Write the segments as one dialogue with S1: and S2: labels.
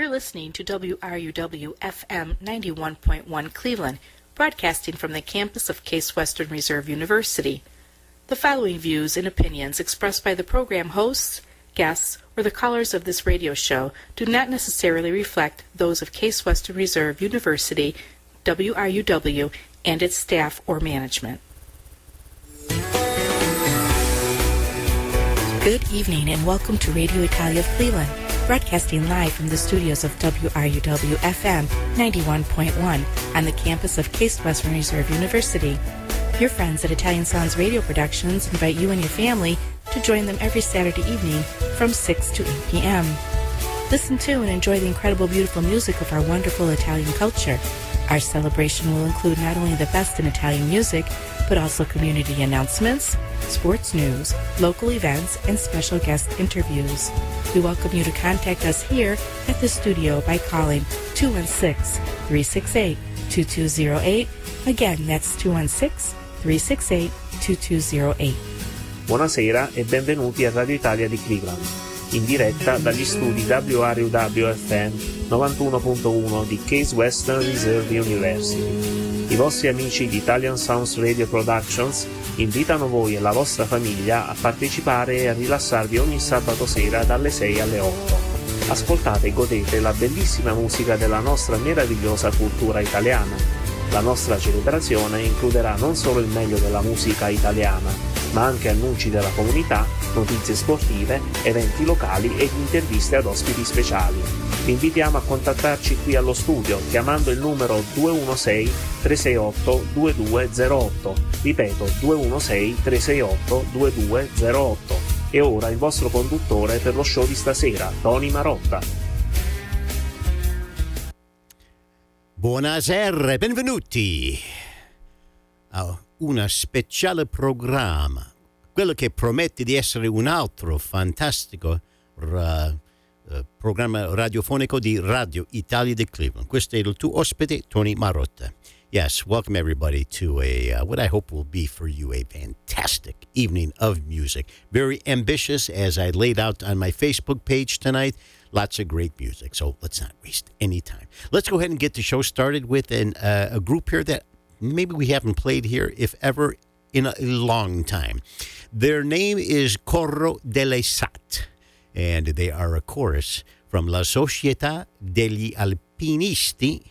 S1: You're listening to WRUW FM 91.1 Cleveland, broadcasting from the campus of Case Western Reserve University. The following views and opinions expressed by the program hosts, guests, or the callers of this radio show do not necessarily reflect those of Case Western Reserve University, WRUW, and its staff or management. Good evening and welcome to Radio Italia of Cleveland, broadcasting live from the studios of WRUW FM 91.1 on the campus of Case Western Reserve University. Your friends at Italian Sounds Radio Productions invite you and your family to join them every Saturday evening from 6 to 8 p.m. Listen to and enjoy the incredible, beautiful music of our wonderful Italian culture. Our celebration will include not only the best in Italian music, but also community announcements, sports news, local events, and special guest interviews. We welcome you to contact us here at the studio by calling 216-368-2208. Again, that's 216-368-2208.
S2: Buonasera e benvenuti a Radio Italia di Cleveland, in diretta dagli studi WRUW-FM 91.1 di Case Western Reserve University. I vostri amici di Italian Sounds Radio Productions invitano voi e la vostra famiglia a partecipare e a rilassarvi ogni sabato sera dalle 6 alle 8. Ascoltate e godete la bellissima musica della nostra meravigliosa cultura italiana. La nostra celebrazione includerà non solo il meglio della musica italiana, ma anche annunci della comunità, notizie sportive, eventi locali ed interviste ad ospiti speciali. Vi invitiamo a contattarci qui allo studio chiamando il numero 216 368 2208. Ripeto 216 368 2208. E ora il vostro conduttore per lo show di stasera, Tony Marotta.
S3: Buonasera, benvenuti a un speciale programma, quello che promette di essere un altro fantastico ra- uh, programma radiofonico di Radio Italia di Cleveland. Questo è il tuo ospite, Tony Marotta. Yes, welcome everybody to a uh, what I hope will be for you a fantastic evening of music. Very ambitious, as I laid out on my Facebook page tonight. Lots of great music. So let's not waste any time. Let's go ahead and get the show started with an, uh, a group here that maybe we haven't played here, if ever, in a long time. Their name is Coro della SAT, and they are a chorus from La Società degli Alpinisti.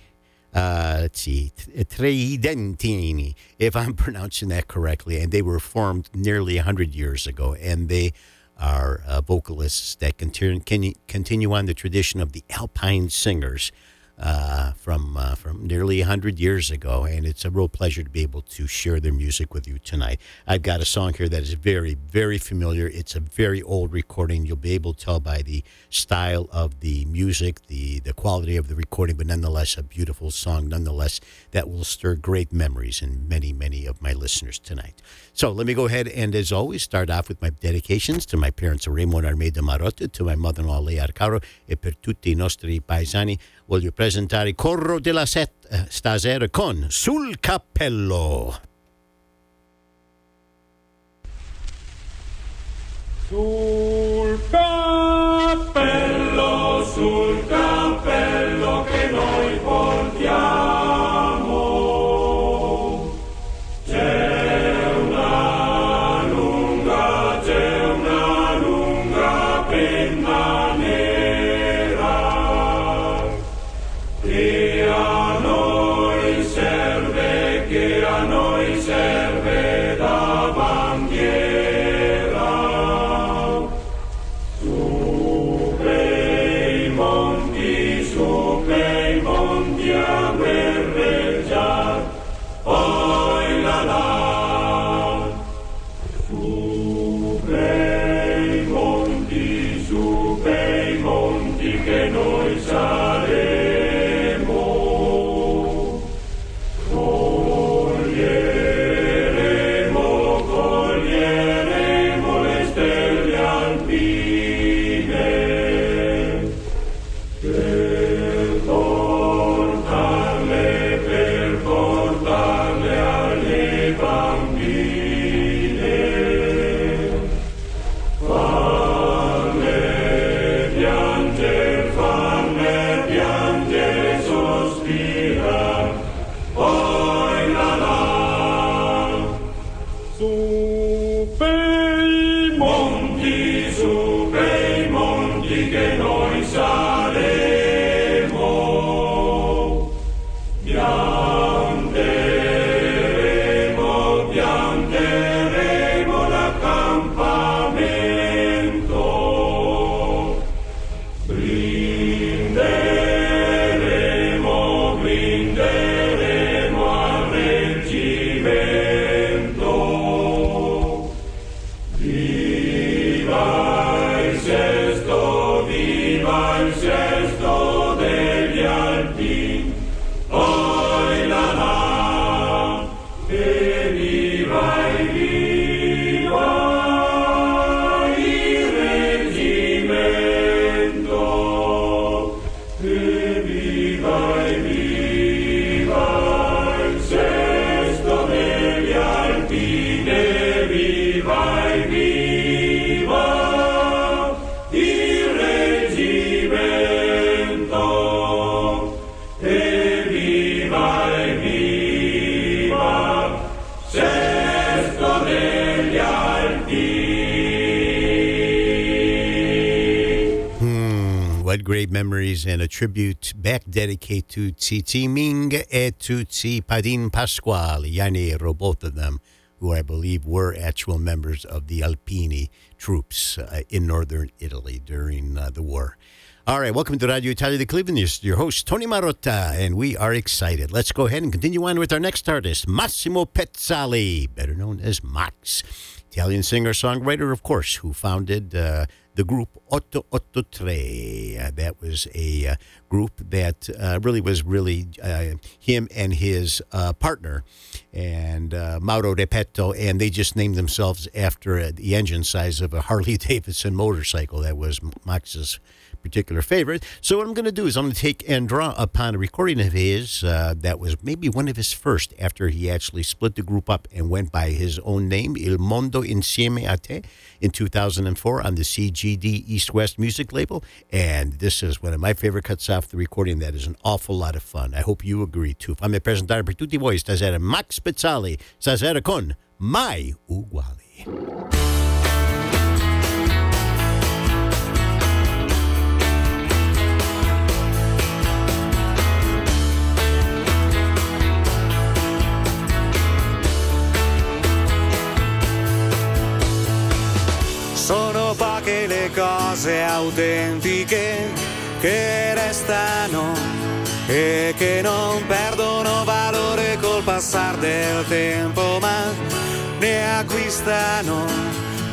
S3: Uh, let's see, Tridentini, if I'm pronouncing that correctly. And they were formed nearly 100 years ago. And they are uh, vocalists that continue, continue on the tradition of the Alpine singers uh, from uh, from nearly 100 years ago, and it's a real pleasure to be able to share their music with you tonight. I've got a song here that is very, very familiar. It's a very old recording. You'll be able to tell by the style of the music, the, the quality of the recording, but nonetheless, a beautiful song, nonetheless, that will stir great memories in many, many of my listeners tonight. So let me go ahead and, as always, start off with my dedications to my parents, Raymond Armeda Marotta, to my mother-in-law, Lea Arcaro, e per tutti i nostri paesani voglio presentare Corro della Set eh, stasera con Sul Cappello.
S4: Sul cappello, sul cappello
S3: memories and a tribute back dedicated to Titi Ming and to Tsi Padin Pasquale, Yanero, both of them, who I believe were actual members of the Alpini troops uh, in northern Italy during uh, the war. All right, welcome to Radio Italia de Cleveland. This is your host, Tony Marotta, and we are excited. Let's go ahead and continue on with our next artist, Massimo Pezzali, better known as Max. Italian singer songwriter, of course, who founded uh, the group Otto Otto Tre. Uh, that was a uh, group that uh, really was really uh, him and his uh, partner, and Mauro De Repetto, and they just named themselves after the engine size of a Harley Davidson motorcycle. That was Max's particular favorite. So what I'm going to do is I'm going to take and draw upon a recording of his uh, that was maybe one of his first after he actually split the group up and went by his own name, Il Mondo Insieme a Te, in 2004 on the CGD East West music label. And this is one of my favorite cuts off the recording that is an awful lot of fun. I hope you agree too. Fammi presentare per tutti voi stasera Max Pezzali, stasera con Mai Uguali.
S5: Sono poche le cose autentiche che restano e che non perdono valore col passare del tempo, ma ne acquistano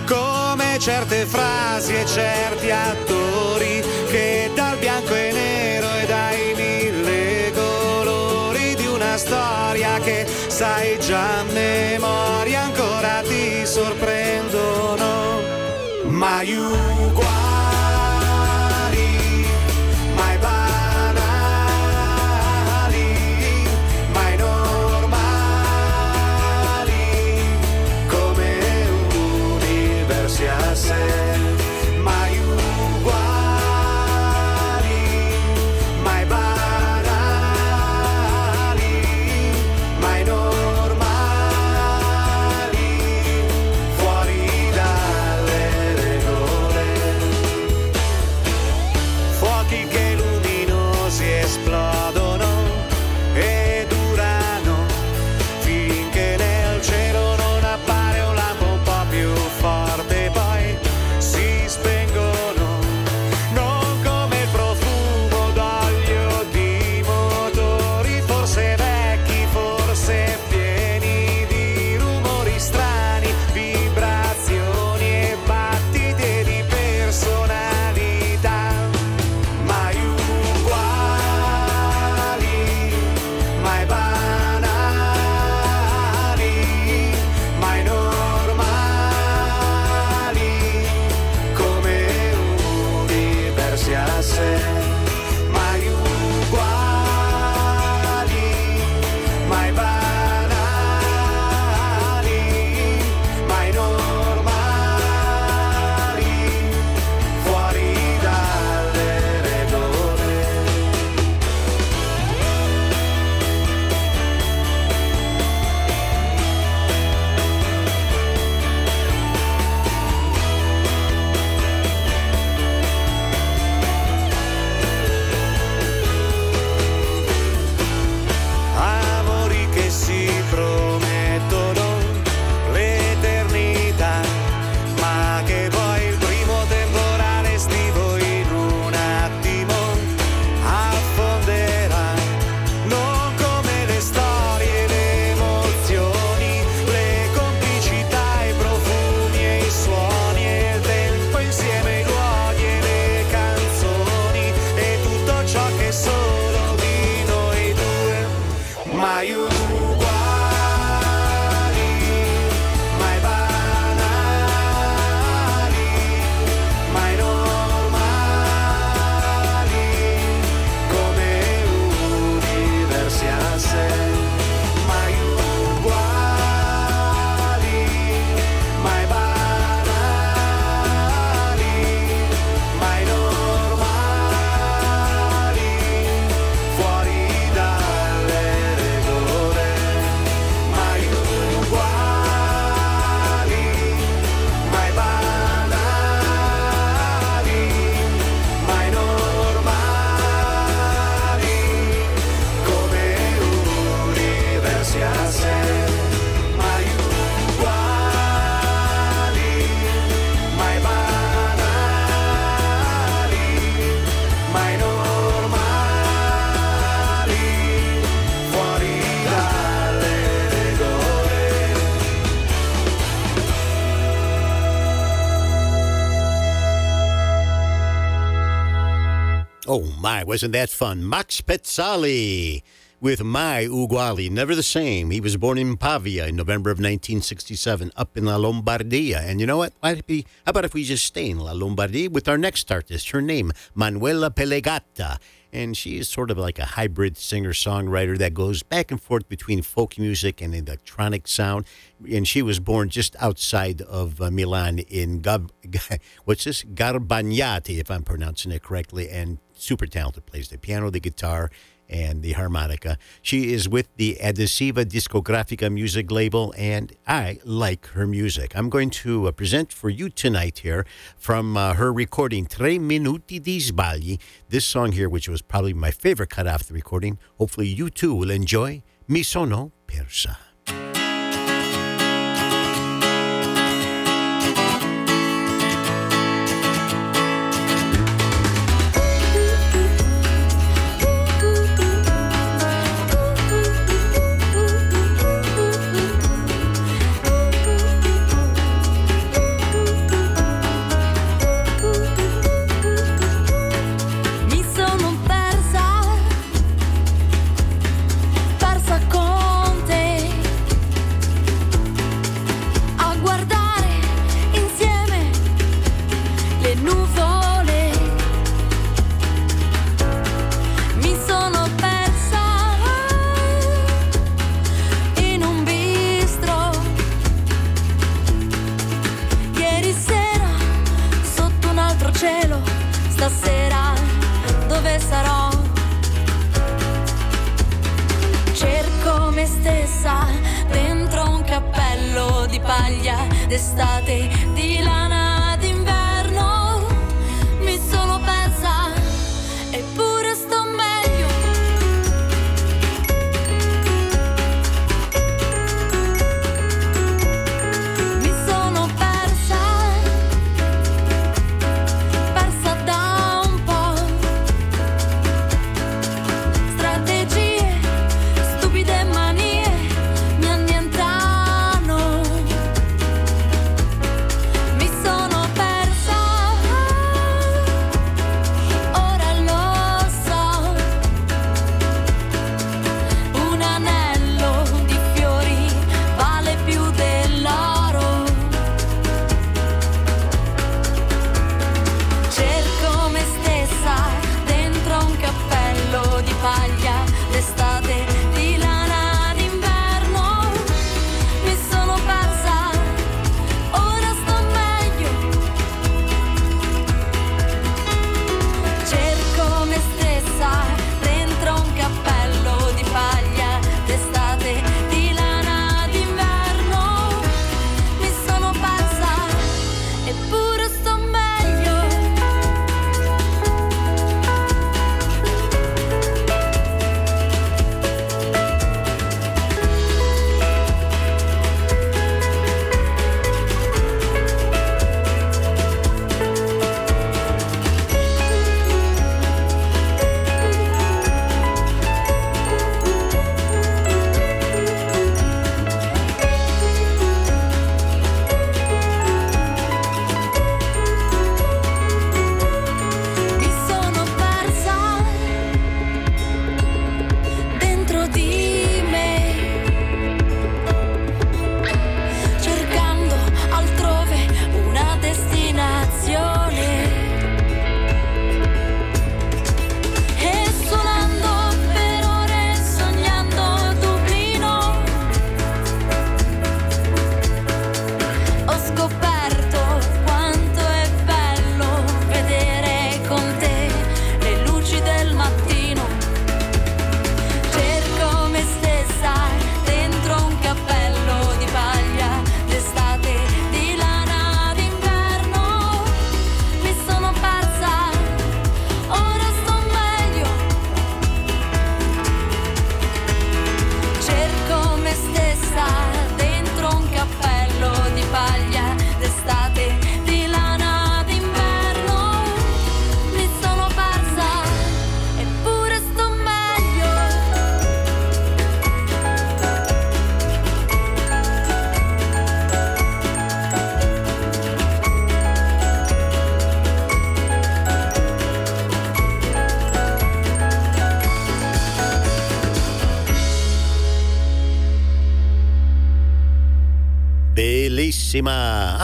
S5: come certe frasi e certi attori che dal bianco e nero e dai mille colori di una storia che sai già a memoria ancora mai uguali,
S3: wasn't that fun? Max Pezzali with Mai Uguali, never the same. He was born in Pavia in November of 1967, up in La Lombardia. And you know what? How about if we just stay in La Lombardia with our next artist? Her name, Manuela Pellegatta and she is sort of like a hybrid singer songwriter that goes back and forth between folk music and electronic sound. And she was born just outside of uh, Milan in Gab- what's this Garbagnati, if I'm pronouncing it correctly, and super talented. Plays the piano, the guitar, and the harmonica. She is with the Adesiva Discografica music label, and I like her music. I'm going to uh, present for you tonight here from uh, her recording Tre Minuti di Sbagli, this song here, which was probably my favorite cut off the recording. Hopefully, you too will enjoy Mi Sono Persa.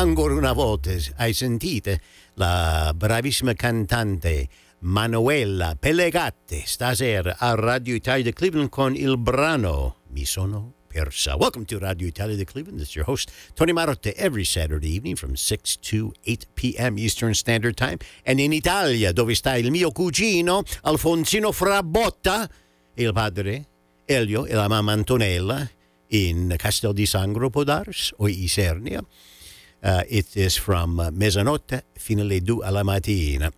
S6: Ancora una volta, hai sentito la bravissima cantante Manuela Pellegatti stasera a Radio Italia di Cleveland con il brano Mi sono persa. Welcome to Radio Italia di Cleveland. This is your host, Tony Marotta, every Saturday evening from 6 to 8 p.m. Eastern Standard Time. And in Italia, dove sta il mio cugino, Alfonsino Frabotta, il padre Elio e la mamma Antonella, in Castel di Sangro, Podars, o Isernia. Uh, it is from uh, mezzanotte fino alle 2 alla mattina.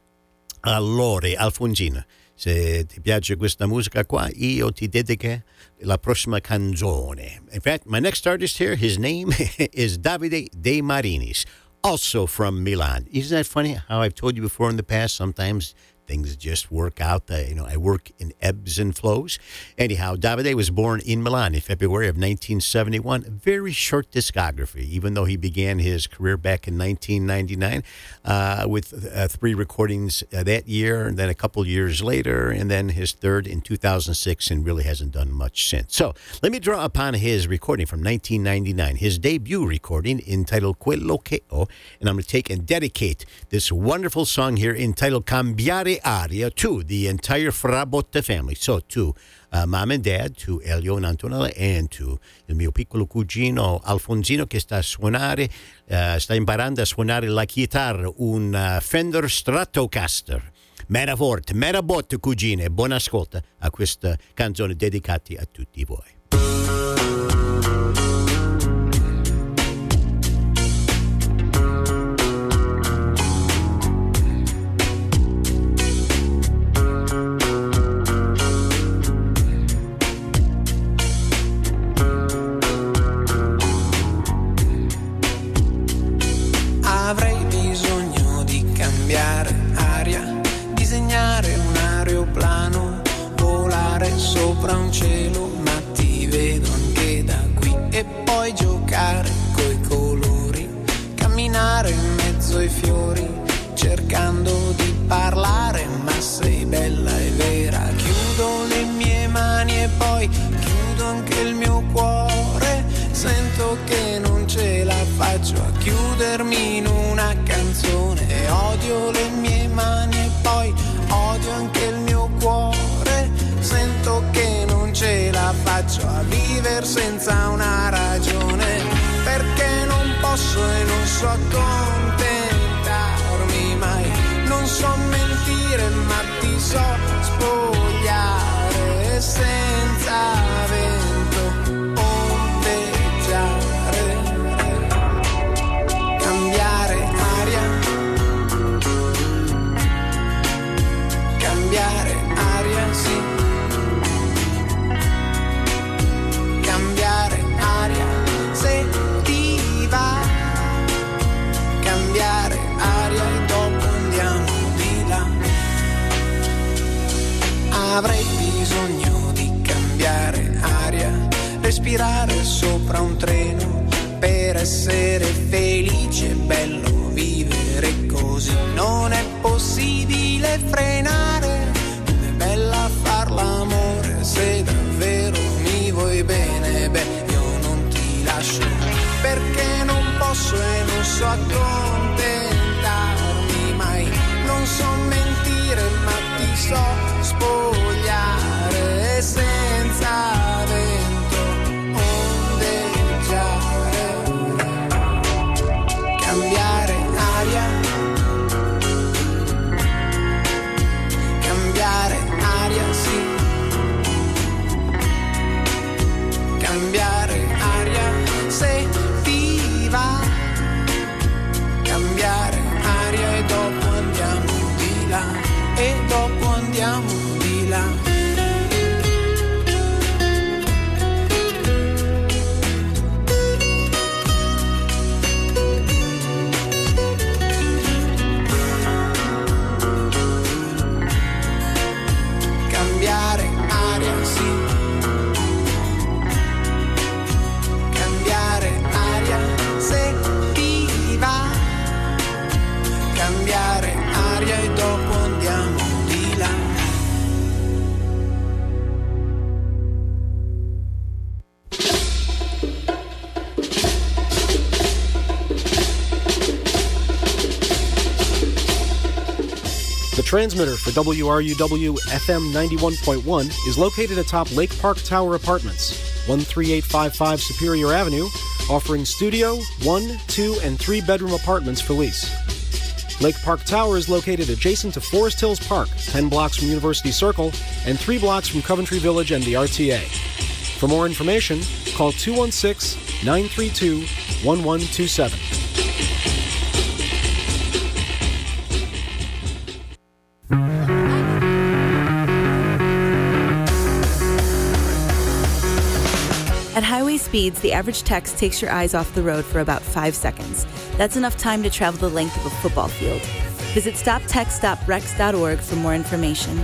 S6: Allora, Alfonsina, se ti piace questa musica qua, io ti dedico la prossima canzone. In fact, my next artist here, his name is Davide De Marinis, also from Milan. Isn't that funny how I've told you before in the past? Sometimes things just work out. Uh, you know, I work in ebbs and flows. Anyhow, Davide was born in Milan in February of 1971. A very short discography, even though he began his career back in 1999 uh, with uh, three recordings uh, that year, and then a couple years later, and then his third in 2006, and really hasn't done much since. So let me draw upon his recording from 1999, his debut recording entitled Quello che ho, and I'm going to take and dedicate this wonderful song here entitled Cambiare Aria to the entire Frabotta family. So to uh, mom and dad, to Elio and Antonella, and to il mio piccolo cugino Alfonsino che sta a suonare, uh, sta imparando a suonare la chitarra, un uh, Fender Stratocaster. Mera forte, mera botte cugine, buon ascolto a questa canzone dedicata a tutti voi.
S7: Transmitter for WRUW FM 91.1 is located atop Lake Park Tower Apartments, 13855 Superior Avenue, offering studio, one, two, and three bedroom apartments for lease. Lake Park Tower is located adjacent to Forest Hills Park, 10 blocks from University Circle, and 3 blocks from Coventry Village and the RTA. For more information, call 216 932 1127.
S8: Speeds, the average text takes your eyes off the road for about five seconds. That's enough time to travel the length of a football field. Visit stoptextsstopwrecks.org for more information.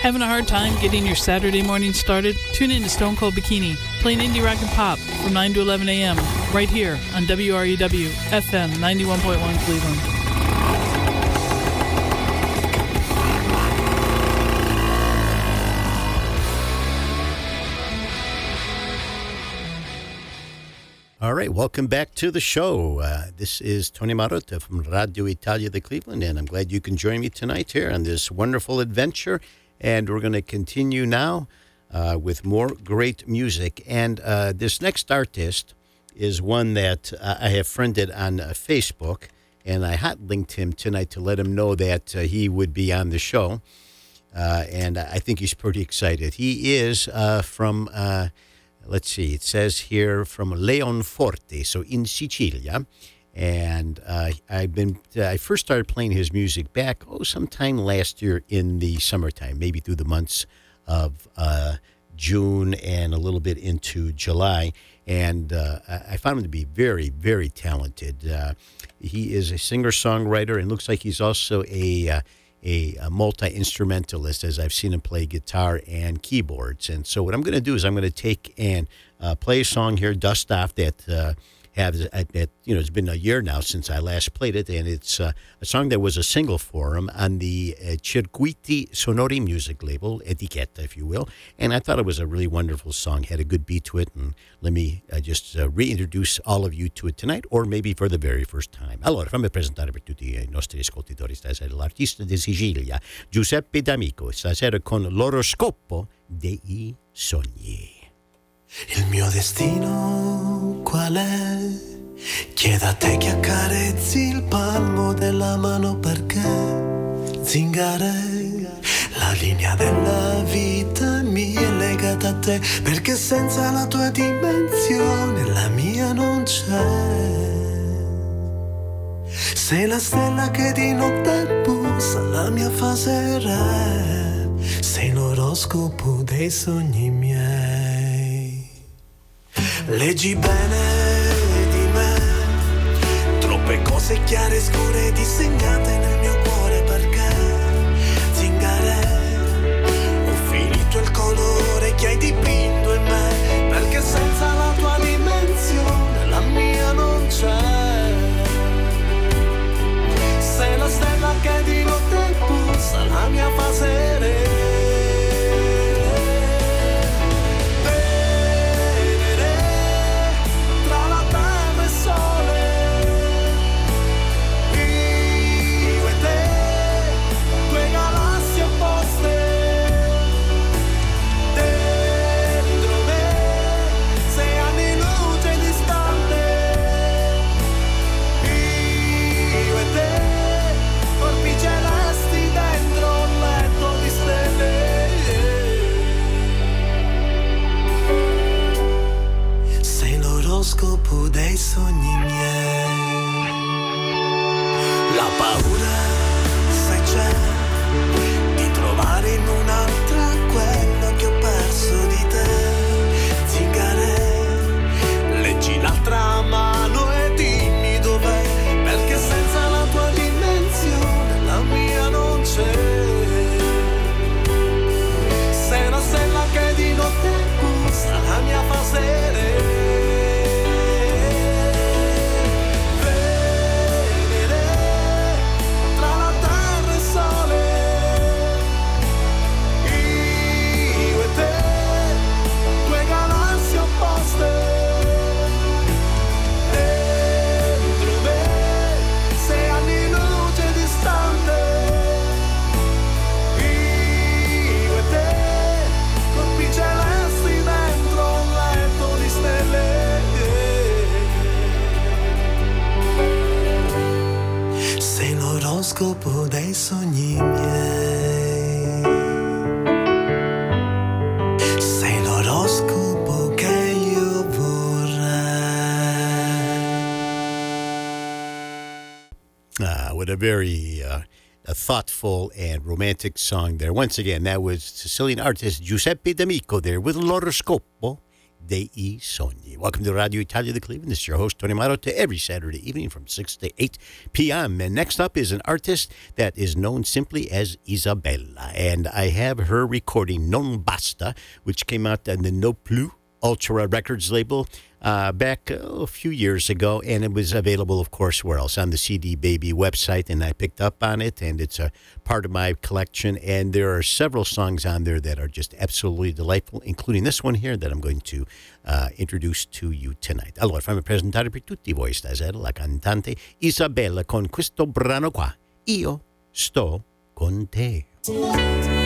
S9: Having a hard time getting your Saturday morning started? Tune in to Stone Cold Bikini, playing indie rock and pop from 9 to 11 a.m. right here on WRUW FM 91.1 Cleveland.
S3: All right, welcome back to the show. Uh, this is Tony Marotta from Radio Italia de Cleveland, and I'm glad you can join me tonight here on this wonderful adventure. And we're going to continue now uh, with more great music. And uh, this next artist is one that uh, I have friended on uh, Facebook, and I hot linked him tonight to let him know that uh, he would be on the show. and I think he's pretty excited. He is from let's see, it says here from Leonforte, so in Sicilia. And uh, I've been, uh, I first started playing his music back, oh, sometime last year in the summertime, maybe through the months of uh, June and a little bit into July. And uh, I found him to be very, very talented. Uh, he is a singer songwriter and looks like he's also a uh, a, a multi instrumentalist, as I've seen him play guitar and keyboards. And so, what I'm going to do is I'm going to take and uh, play a song here, Dust Off, that uh, has that you know it's been a year now since I last played it, and it's uh, a song that was a single for him on the uh, Circuiti Sonori music label, Etichetta, if you will. And I thought it was a really wonderful song, had a good beat to it, and let me uh, just uh, reintroduce all of you to it tonight, or maybe for the very first time. Allora, fammi presentare per tutti i nostri ascoltatori stasera l'artista di Sicilia, Giuseppe D'Amico, stasera con l'oroscopo dei sogni.
S10: Il mio destino qual è? Chiedo a te che accarezzi il palmo della mano perché zingare la linea della vita mi è legata a te perché senza la tua dimensione la mia non c'è. Sei la stella che di notte bussa la mia fase re, sei l'oroscopo dei sogni miei. Leggi bene di me, troppe cose chiare e scure disegnate nel mio cuore perché? Zingare, ho finito il colore che hai dipinto in me, perché senza la tua dimensione la mia non c'è. Sei la stella che di notte pulsa la mia fase
S3: romantic song there. Once again, that was Sicilian artist Giuseppe D'Amico there with L'oroscopo dei sogni. Welcome to Radio Italia de Cleveland. This is your host, Tony Marotta, every Saturday evening from 6 to 8 p.m. And next up is an artist that is known simply as Isabella. And I have her recording Non Basta, which came out on the No Plus Ultra Records label uh, back oh, a few years ago, and it was available, of course, where else? On the CD Baby website, and I picked up on it, and it's a part of my collection. And there are several songs on there that are just absolutely delightful, including this one here that I'm going to uh, introduce to you tonight. Allora, fammi presentare per tutti voi stasera la cantante Isabella con questo brano qua. Io
S11: sto con te.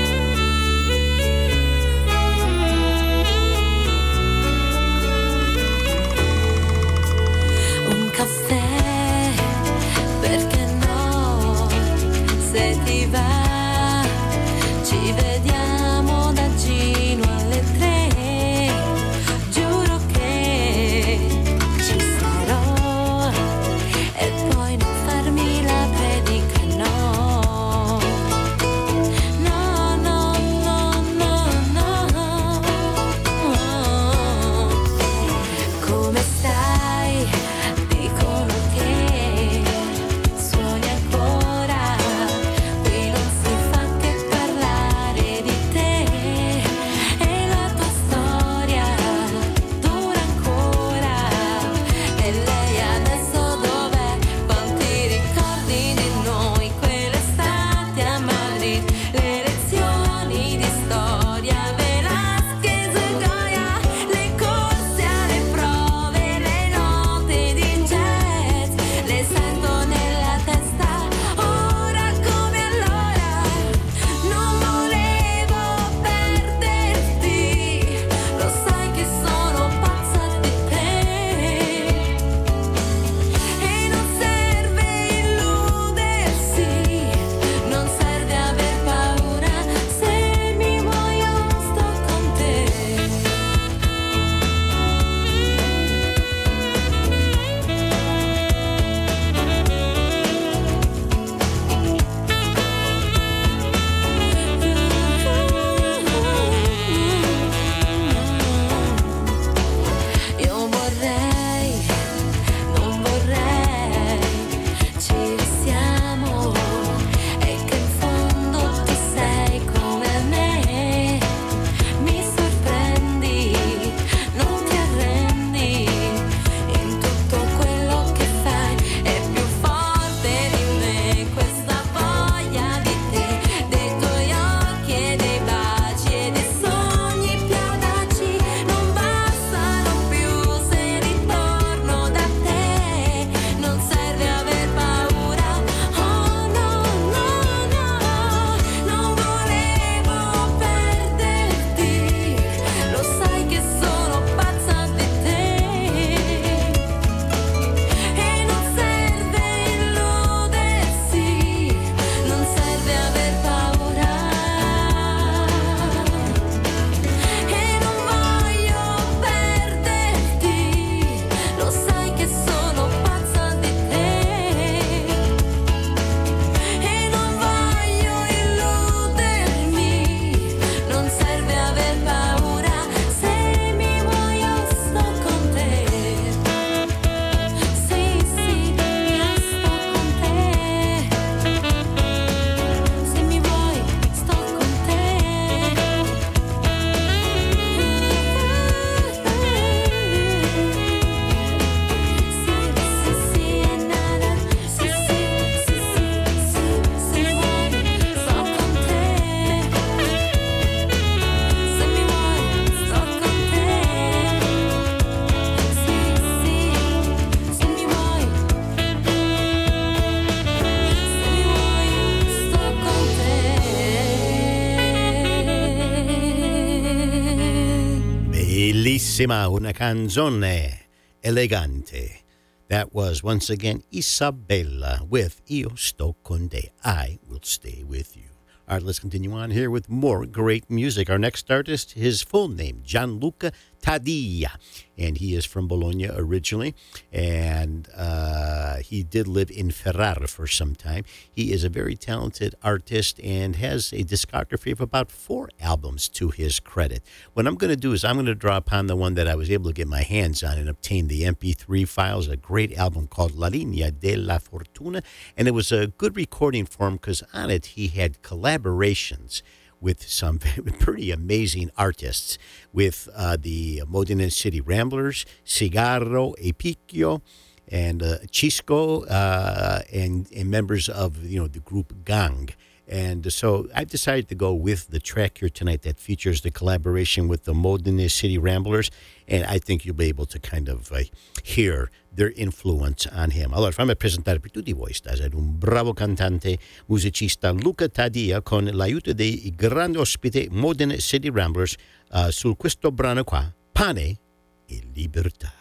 S3: Bellissima, una canzone elegante That was once again Isabella with Io sto con te. I will stay with you. All right, let's continue on here with more great music. Our next artist, his full name, Gianluca Taddia, and he is from Bologna originally, and uh, he did live in Ferrara for some time. He is a very talented artist and has a discography of about four albums to his credit. What I'm going to do is I'm going to draw upon the one that I was able to get my hands on and obtain the MP3 files, a great album called La Linea della Fortuna, and it was a good recording for him because on it he had collaborations with some pretty amazing artists, with uh, the Modena City Ramblers, Cigarro e Picchio, and uh, Cisco, uh, and, and members of you know the group Gang. And so I've decided to go with the track here tonight that features the collaboration with the Modena City Ramblers. And I think you'll be able to kind of uh, hear their influence on him. Allora, fammi presentare per tutti voi stasera un bravo cantante, musicista Luca Taddia con l'aiuto dei grandi ospiti Modena City Ramblers uh, su questo brano qua, Pane e Libertà.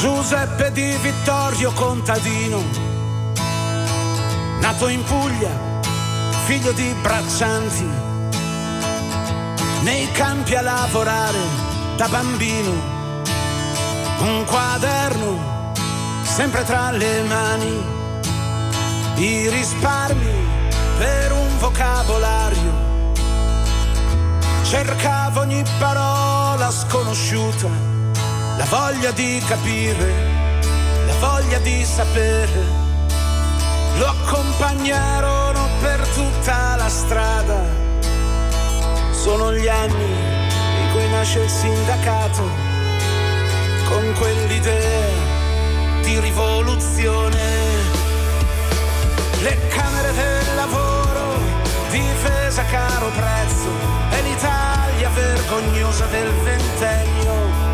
S6: Giuseppe di Vittorio contadino, nato in Puglia, figlio di braccianti, nei campi a lavorare da bambino, un quaderno sempre tra le mani, i risparmi per un vocabolario. Cercavo ogni parola sconosciuta la voglia di capire, la voglia di sapere, lo accompagnarono per tutta la strada. Sono gli anni in cui nasce il sindacato, con quell'idea di rivoluzione. Le camere del lavoro, difesa a caro prezzo, è l'Italia vergognosa del ventennio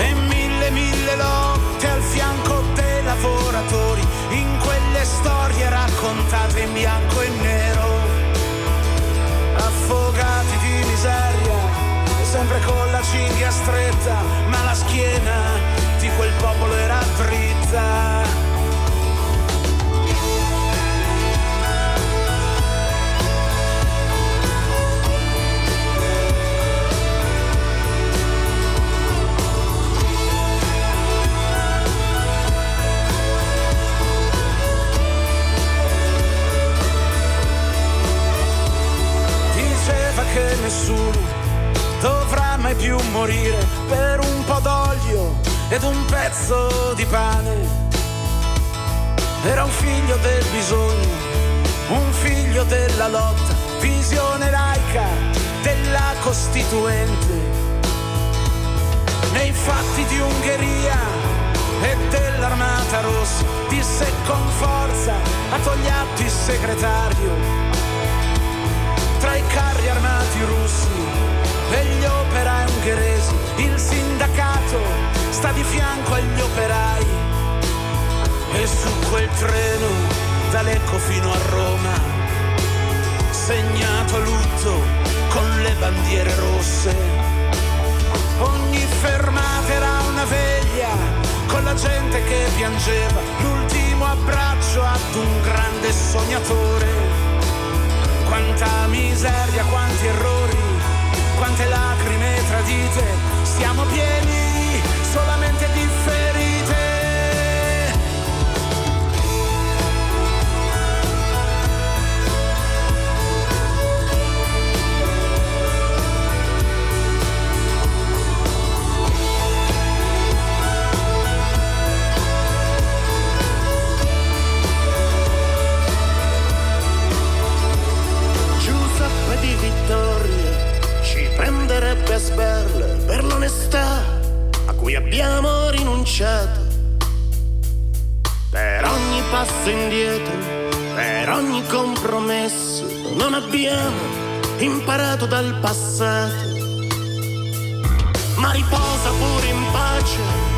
S6: e mille mille lotte al fianco dei lavoratori in quelle storie raccontate in bianco e nero. Affogati di miseria sempre con la cinghia stretta ma la schiena di quel popolo era dritta nessuno dovrà mai più morire per un po' d'olio ed un pezzo di pane. Era un figlio del bisogno, un figlio della lotta, visione laica della Costituente. Nei fatti di Ungheria e dell'Armata Rossa disse con forza a Togliatti segretario tra i carri armati russi e gli operai ungheresi. Il sindacato sta di fianco agli operai e su quel treno da Lecco fino a Roma, segnato a lutto con le bandiere rosse. Ogni fermata era una veglia con la gente che piangeva, l'ultimo abbraccio ad un grande sognatore quanta miseria, quanti errori, quante lacrime tradite, siamo pieni solamente di prenderebbe a sberle per l'onestà a cui abbiamo rinunciato. Per ogni passo indietro, per ogni compromesso, non abbiamo imparato dal passato. Ma riposa pure in pace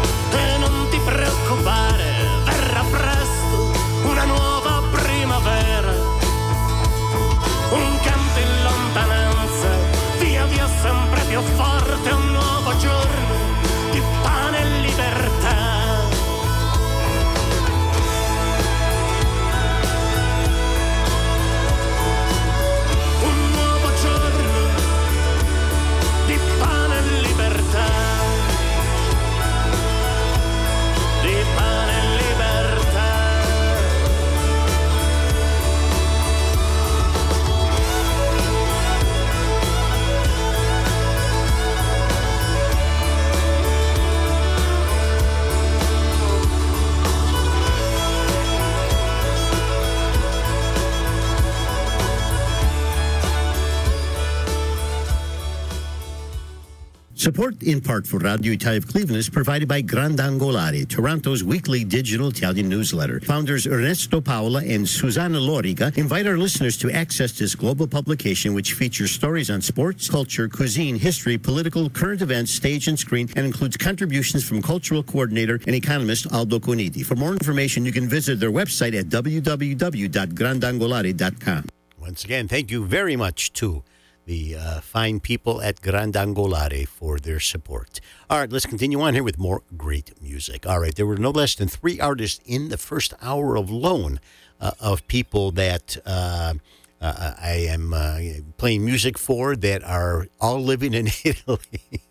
S12: Support in part for Radio Italia of Cleveland is provided by Grandangolari, Toronto's weekly digital Italian newsletter. Founders Ernesto Paola and Susanna Loriga invite our listeners to access this global publication, which features stories on sports, culture, cuisine, history, political, current events, stage and screen, and includes contributions from cultural coordinator and economist Aldo Coniti. For more information, you can visit their website at www.grandangolari.com.
S3: Once again, thank you very much to the uh, fine people at Grandangolare for their support. All right, let's continue on here with more great music. All right, there were no less than three artists in the first hour alone uh, of people that uh, uh I am uh, playing music for that are all living in Italy.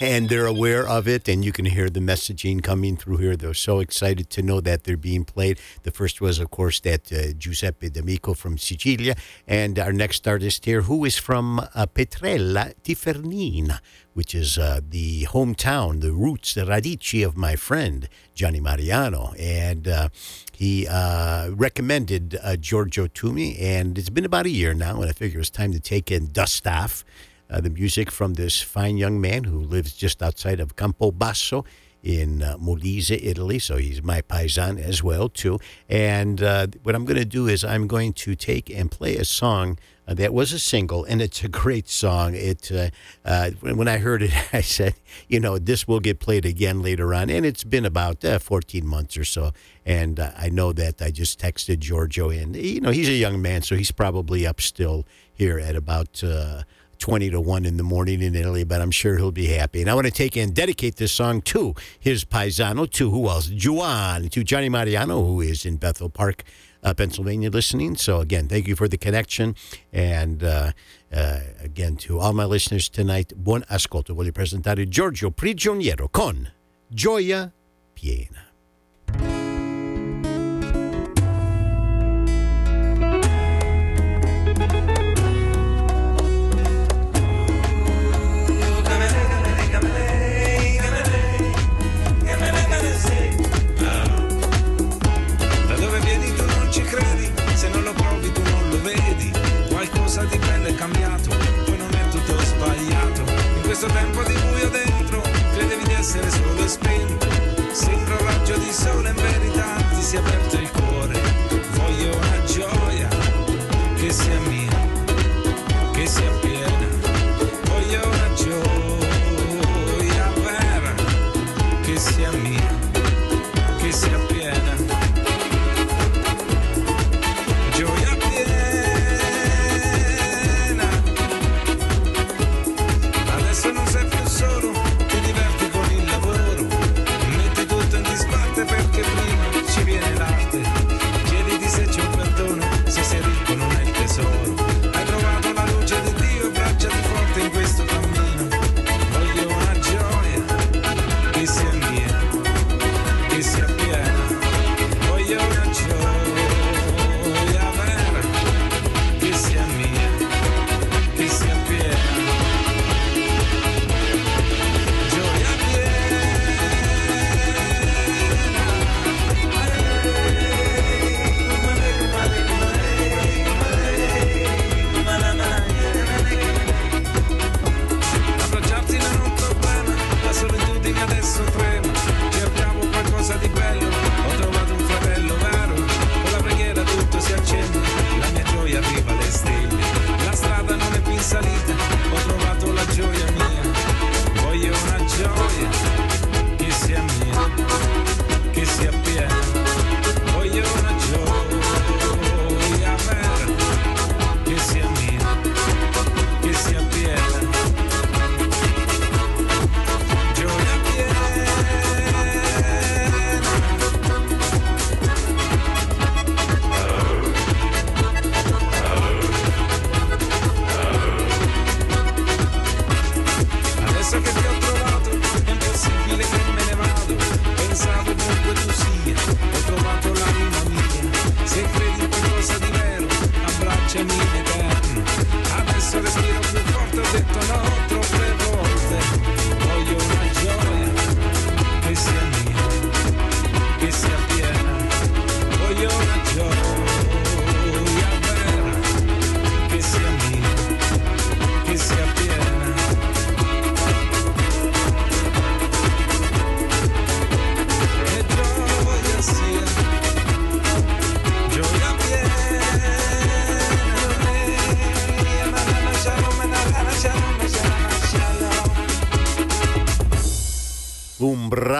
S3: And they're aware of it, and you can hear the messaging coming through here. They're so excited to know that they're being played. The first was, of course, that uh, Giuseppe D'Amico from Sicilia, and our next artist here, who is from uh, Petrella Tifernina, which is uh, the hometown, the roots, the radici of my friend Johnny Mariano, and uh, he uh, recommended uh, Giorgio to me, and it's been about a year now, and I figure it's time to take in dust off uh, the music from this fine young man who lives just outside of Campobasso in uh, Molise, Italy. So he's my paisan as well too. And uh, what I'm going to do is I'm going to take and play a song. Uh, that was a single, and it's a great song. It uh, uh, when I heard it, I said, you know, this will get played again later on, and it's been about uh, 14 months or so. And I know that I just texted Giorgio, and you know, he's a young man, so he's probably up still here at about 20 to 1 in the morning in Italy, but I'm sure he'll be happy. And I want to take and dedicate this song to his paisano, to who else? Juan, to Johnny Mariano, who is in Bethel Park, uh, Pennsylvania, listening. So, again, thank you for the connection. And uh, uh, again, to all my listeners tonight, buon ascolto. Voglio presentare Giorgio Prigioniero con Gioia Piena.
S13: Questo tempo di buio dentro, credevi di essere solo spento. Sembra un raggio di sole, in verità ti si è aperto il cuore. Voglio una gioia che sia mia, che sia piena. Voglio una gioia vera che sia mia,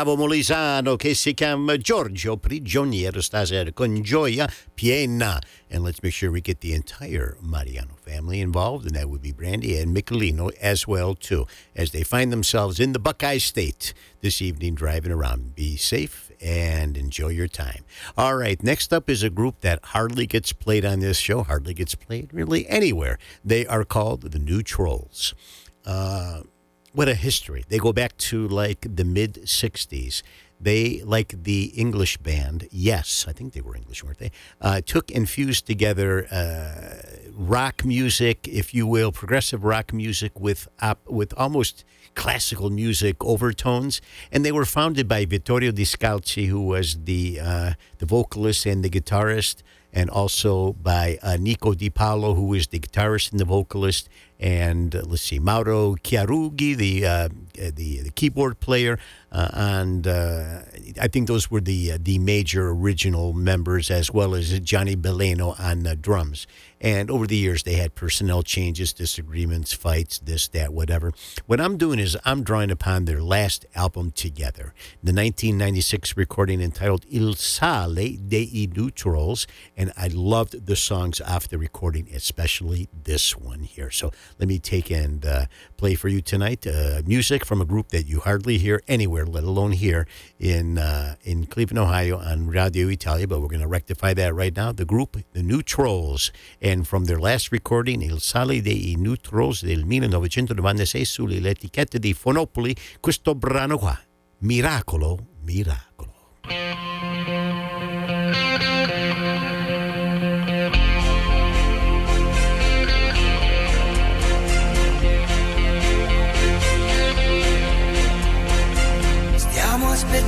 S3: bravo molisano che si chiama Giorgio Prigioniero stasera con gioia piena. And let's make sure we get the entire Mariano family involved, and that would be Brandy and Michelino as well too, as they find themselves in the Buckeye State this evening driving around. Be safe and enjoy your time. All right, next up is a group that hardly gets played on this show, hardly gets played really anywhere. They are called the New Trolls. Uh, what a history. They go back to like the mid 60s. They, like the English band, yes, I think they were English, weren't they? Uh, took and fused together uh, rock music, if you will, progressive rock music with op- with almost classical music overtones. And they were founded by Vittorio De Scalzi, who was the uh, the vocalist and the guitarist, and also by uh, Nico Di Palo, who is the guitarist and the vocalist, and uh, let's see, Mauro Chiarugi, the uh, the, the keyboard player, uh, and uh, I think those were the uh, the major original members, as well as Johnny Belleno on uh, drums. And over the years, they had personnel changes, disagreements, fights, this, that, whatever. What I'm doing is I'm drawing upon their last album together, the 1996 recording entitled Il Sale dei New Trolls, and I loved the songs off the recording, especially this one here. So let me take and uh, play for you tonight uh, music from a group that you hardly hear anywhere, let alone here in uh, in Cleveland, Ohio, on Radio Italia. But we're going to rectify that right now. The group, the New Trolls, and from their last recording, Il Sale dei New Trolls del 1996 sulle etichette di Fonopoli, questo brano qua, Miracolo, Miracolo.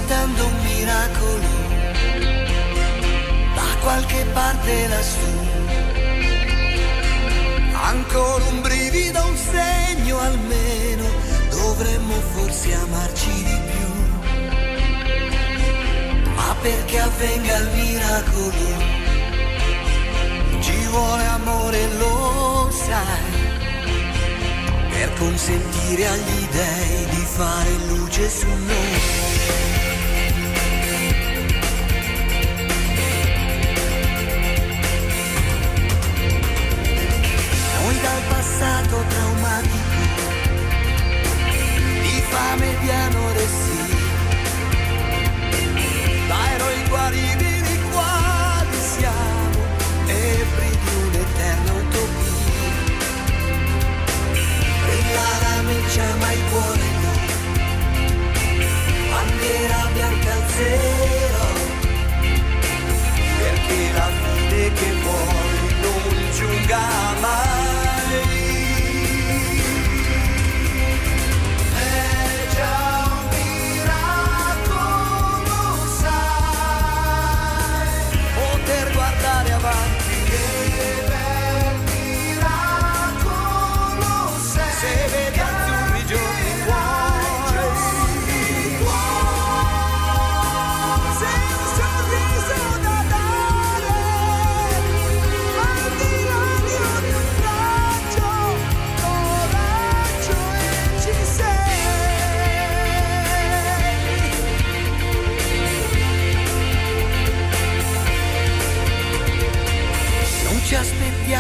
S14: Aspettando un miracolo da qualche parte lassù. Ancora un brivido, un segno almeno, dovremmo forse amarci di più. Ma perché avvenga il miracolo, ci vuole amore, lo sai per consentire agli dèi di fare luce su noi. Dal passato traumatico, di fame e di anoressia, da eroi guaribili quali siamo, ebri di un'eterna utopia. Brilla la miccia ma il cuore. No Bandiera bianca al zero Perché la fine che vuoi non giunga mai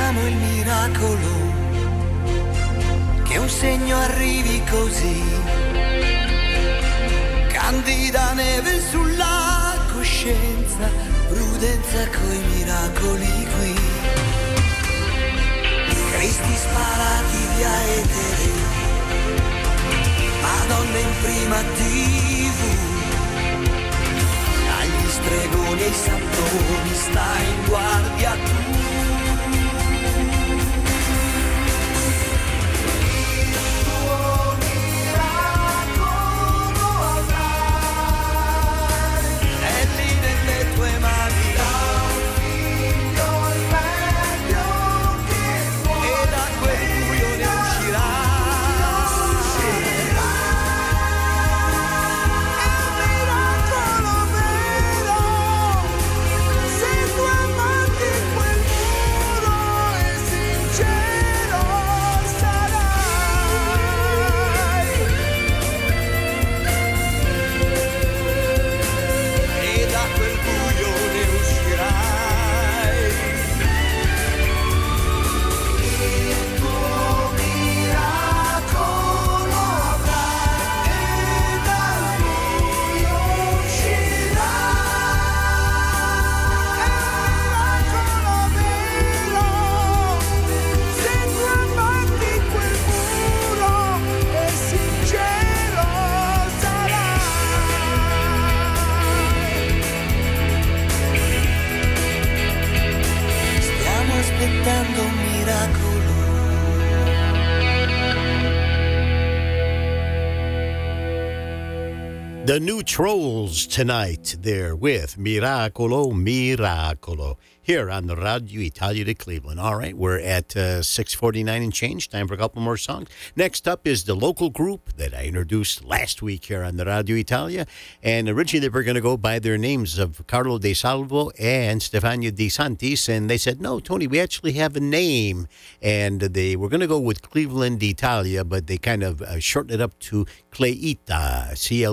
S14: aspettiamo il miracolo che un segno arrivi così. Candida neve sulla coscienza, prudenza coi miracoli qui. Cristi sparati via etere, Madonna in prima tv. Stregoni e ai santoni stai in guardia tu.
S3: The new Trolls tonight. There with Miracolo, Miracolo here on the Radio Italia de Cleveland. All right, we're at uh, 649 and change. Time for a couple more songs. Next up is the local group that I introduced last week here on the Radio Italia. And originally they were going to go by their names of Carlo De Salvo and Stefano De Santis. And they said, no, Tony, we actually have a name. And they were going to go with Cleveland Italia, but they kind of uh, shortened it up to Cleita, C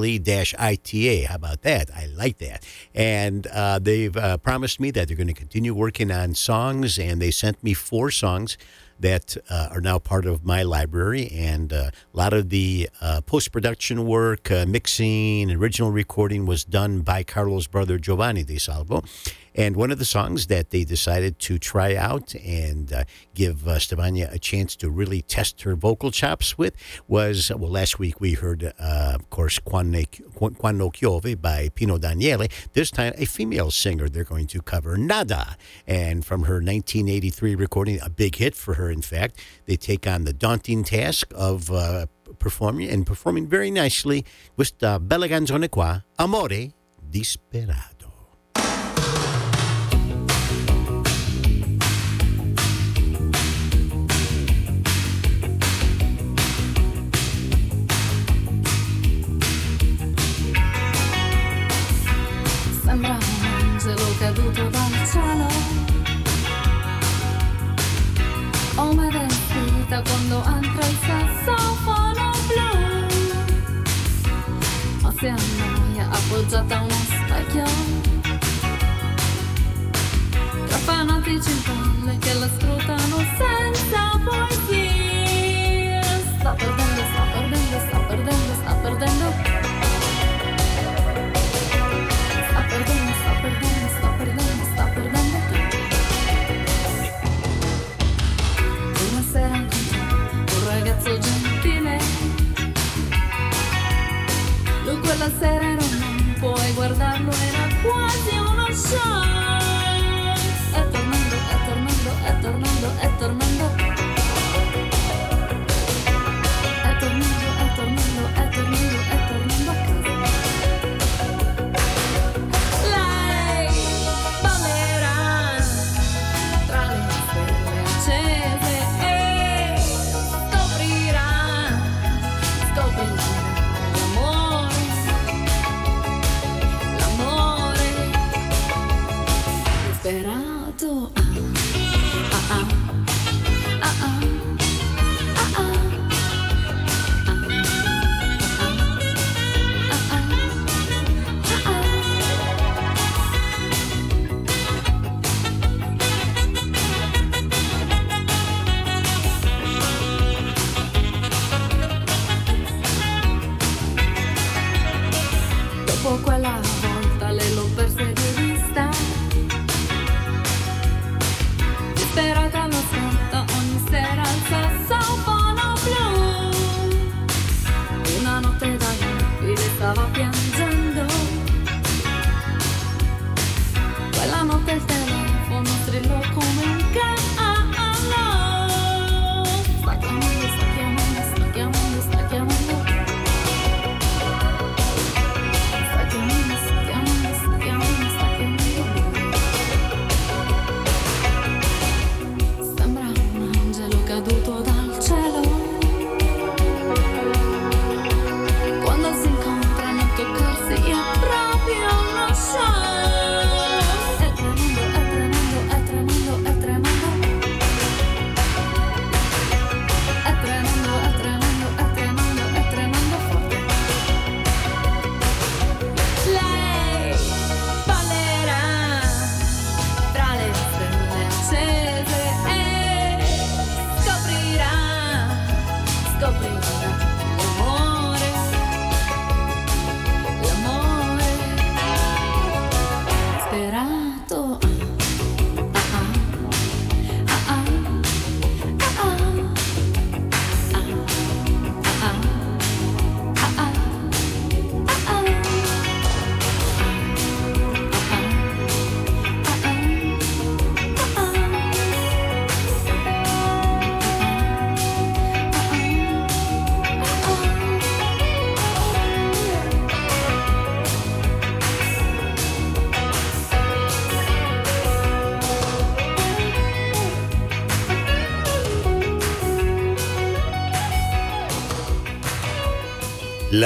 S3: L E I T A. How about that? I like that. And uh, they've uh, promised me that they're going to continue working on songs, and they sent me four songs that uh, are now part of my library. And uh, a lot of the uh, post production work, uh, mixing, original recording was done by Carlo's brother Giovanni De Salvo. And one of the songs that they decided to try out and uh, give uh, Stefania a chance to really test her vocal chops with was, well, last week we heard, uh, of course, Quando Chiove by Pino Daniele. This time, a female singer. They're going to cover Nada. And from her 1983 recording, a big hit for her, in fact, they take on the daunting task of uh, performing and performing very nicely with the bella canzone qua, Amore Disperato.
S11: Ma si annoia appoggiata a uno specchio Tra fanatici in palle che la scrutano Lui quella sera era un non puoi guardarlo, era quasi uno show. E tornando, e tornando, e tornando, e tornando Better.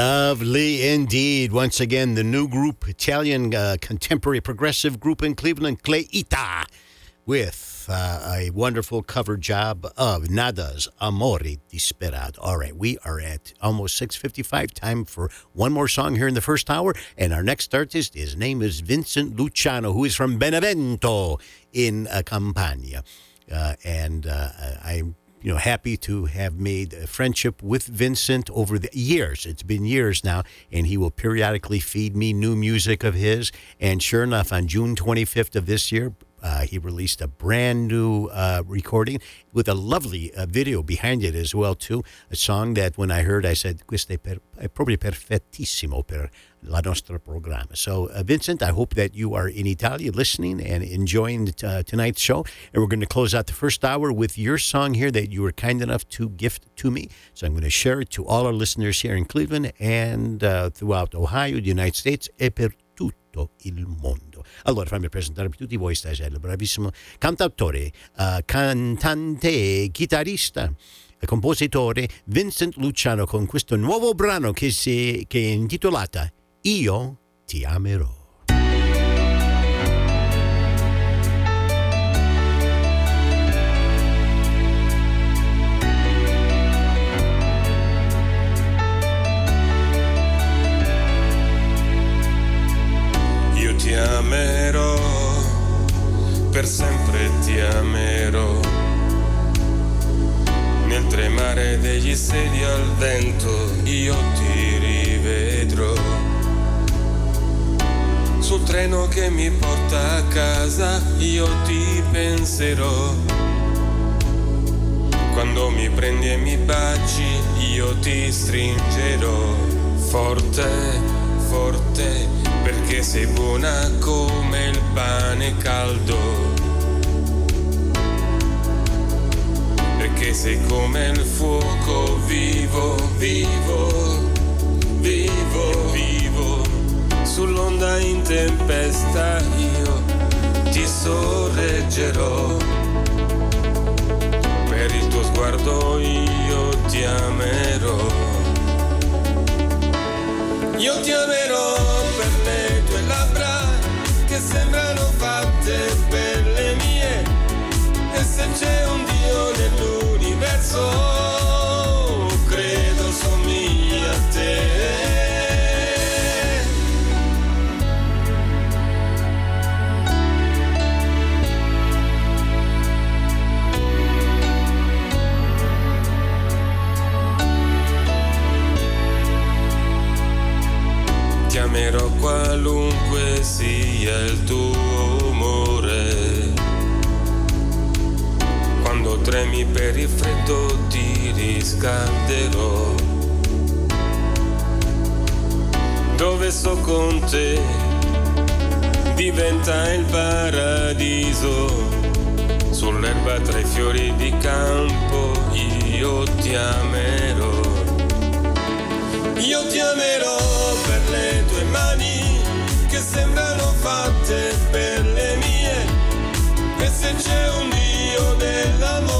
S3: Lovely indeed. Once again, the new group, Italian uh, contemporary progressive group in Cleveland, Cleita, with uh, a wonderful cover job of Nada's Amore Disperato. All right, we are at almost 6.55. Time for one more song here in the first hour. And our next artist, his name is Vincent Luciano, who is from Benevento in uh, Campania. Uh, and uh, I'm you know, happy to have made a friendship with Vincent over the years. It's been years now, and he will periodically feed me new music of his. And sure enough, on June 25th of this year, uh, he released a brand new uh, recording with a lovely uh, video behind it as well too. A song that when I heard, I said, "Questo è, per, è proprio perfettissimo per la nostra programma." So, uh, Vincent, I hope that you are in Italy listening and enjoying uh, tonight's show. And we're going to close out the first hour with your song here that you were kind enough to gift to me. So I'm going to share it to all our listeners here in Cleveland and uh, throughout Ohio, the United States, e per tutto il mondo. Allora fammi presentare tutti voi stasera, bravissimo cantautore, uh, cantante, chitarrista, compositore Vincent Luciano con questo nuovo brano che, si, che è intitolata Io ti amerò.
S15: Tremare degli sedi al vento io ti rivedrò. Sul treno che mi porta a casa io ti penserò. Quando mi prendi e mi baci io ti stringerò forte, forte, perché sei buona come il pane caldo. Perché sei come il fuoco vivo, vivo, vivo, vivo. Sull'onda in tempesta io ti sorreggerò. Per il tuo sguardo io ti amerò. Io ti amerò per le tue labbra che sembrano fatte per le mie. E se c'è un Dio credo per il freddo ti riscalderò. Dove sto con te diventa il paradiso. Sull'erba tra i fiori di campo io ti amerò. Io ti amerò per le tue mani che sembrano fatte per le mie. E se c'è un Dio dell'amore,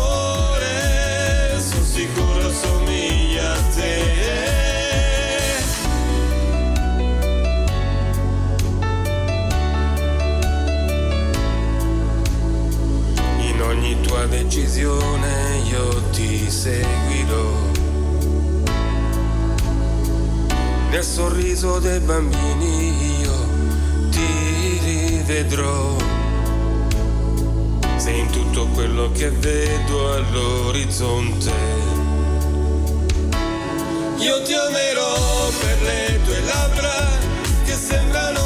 S15: decisione io ti seguirò. Nel sorriso dei bambini io ti rivedrò. Sei in tutto quello che vedo all'orizzonte. Io ti amerò per le tue labbra che sembrano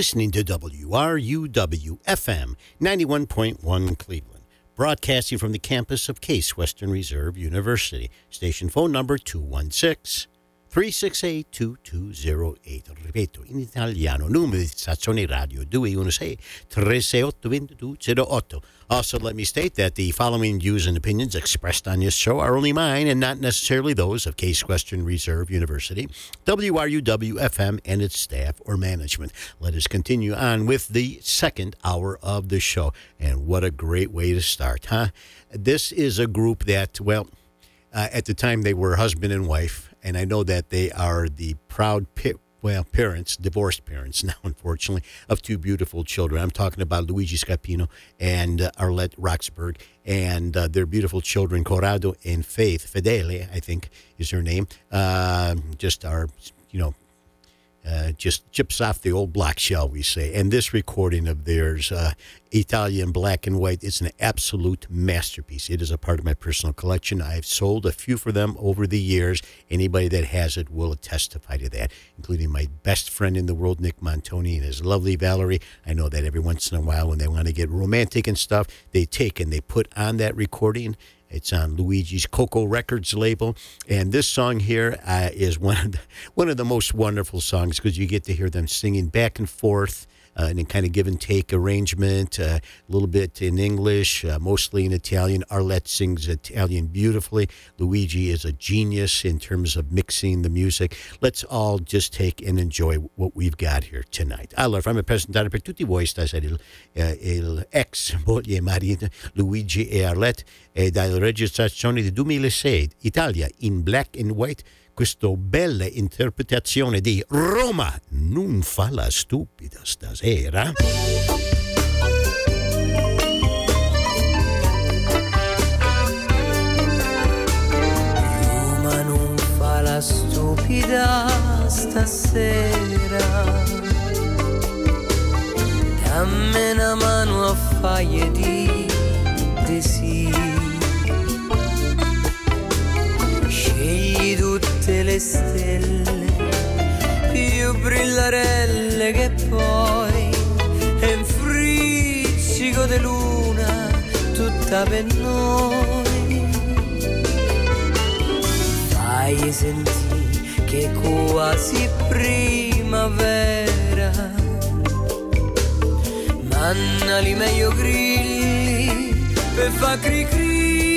S3: listening to WRUW FM 91.1 Cleveland, broadcasting from the campus of Case Western Reserve University. Station phone number 216 368-2208. Ripeto, in italiano, numero di stazione radio 216-368-2208. Also, let me state that the following views and opinions expressed on this show are only mine and not necessarily those of Case Western Reserve University, WRUW-FM, and its staff or management. Let us continue on with the second hour of the show. And what a great way to start, huh? This is a group that, well, uh, at the time they were husband and wife and I know that they are the proud pit. well parents, divorced parents now, unfortunately, of two beautiful children. I'm talking about Luigi Scapino and uh, Arlette Roxburgh, and uh, their beautiful children, Corrado and Faith Fedele, I think is her name. Uh, just are you know uh, just chips off the old block, shall we say. And this recording of theirs, uh, Italian black and white, is an absolute masterpiece. It is a part of my personal collection. I've sold a few for them over the years. Anybody that has it will testify to that, including my best friend in the world, Nick Montoni, and his lovely Valerie. I know that every once in a while, when they want to get romantic and stuff, they take and they put on that recording it's on Luigi's Coco Records label, and this song here uh, is one of the, one of the most wonderful songs because you get to hear them singing back and forth uh, and kind of give and take arrangement, uh, a little bit in English, uh, mostly in Italian. Arlette sings Italian beautifully. Luigi is a genius in terms of mixing the music. Let's all just take and enjoy what we've got here tonight. Allora, fammi presentare per tutti voi stasera il, eh, il ex moglie marito Luigi e Arlette e dalla registrazione del 2006, Italia in black and white questa bella interpretazione di Roma non fa la stupida stasera.
S16: Roma non fa la stupida stasera. Dammi una mano a faglie di desiderio. Scegli tutte le stelle più brillarelle che poi è un friccico di luna tutta per noi. Fai sentire che quasi primavera, mannali meglio grilli per fa cri cri.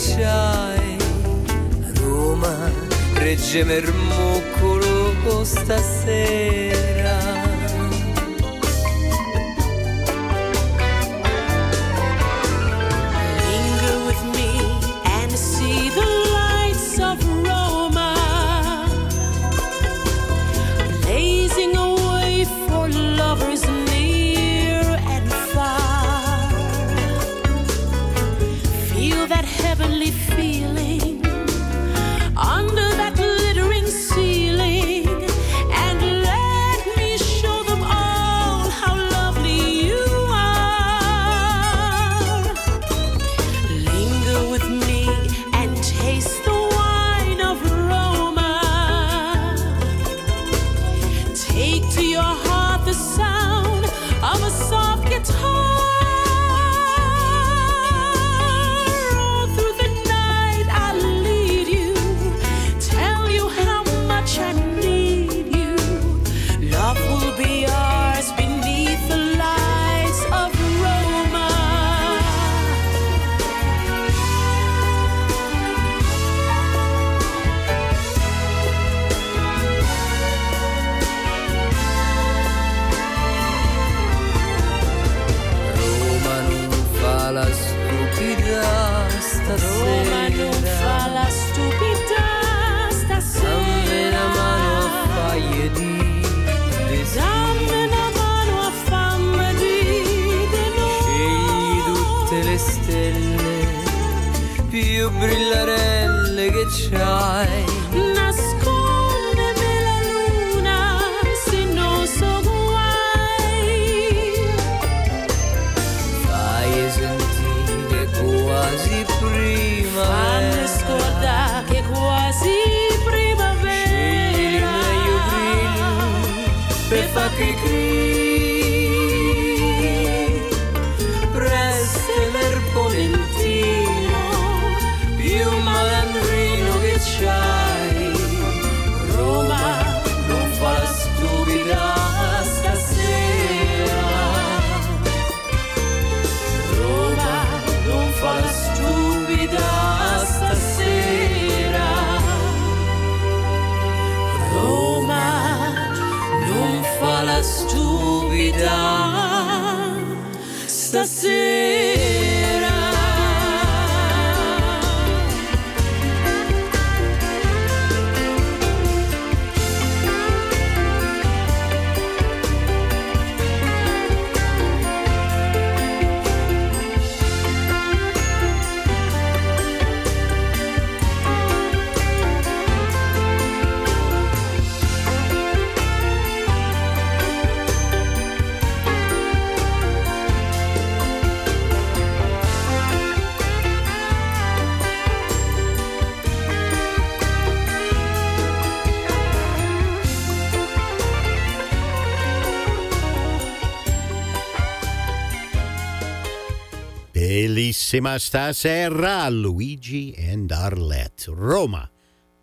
S16: C'hai Roma regge mermuccolo stasera
S11: the sound of a soft guitar.
S16: Cri cri
S3: Bellissima stasera, Luigi and Arlette. Roma,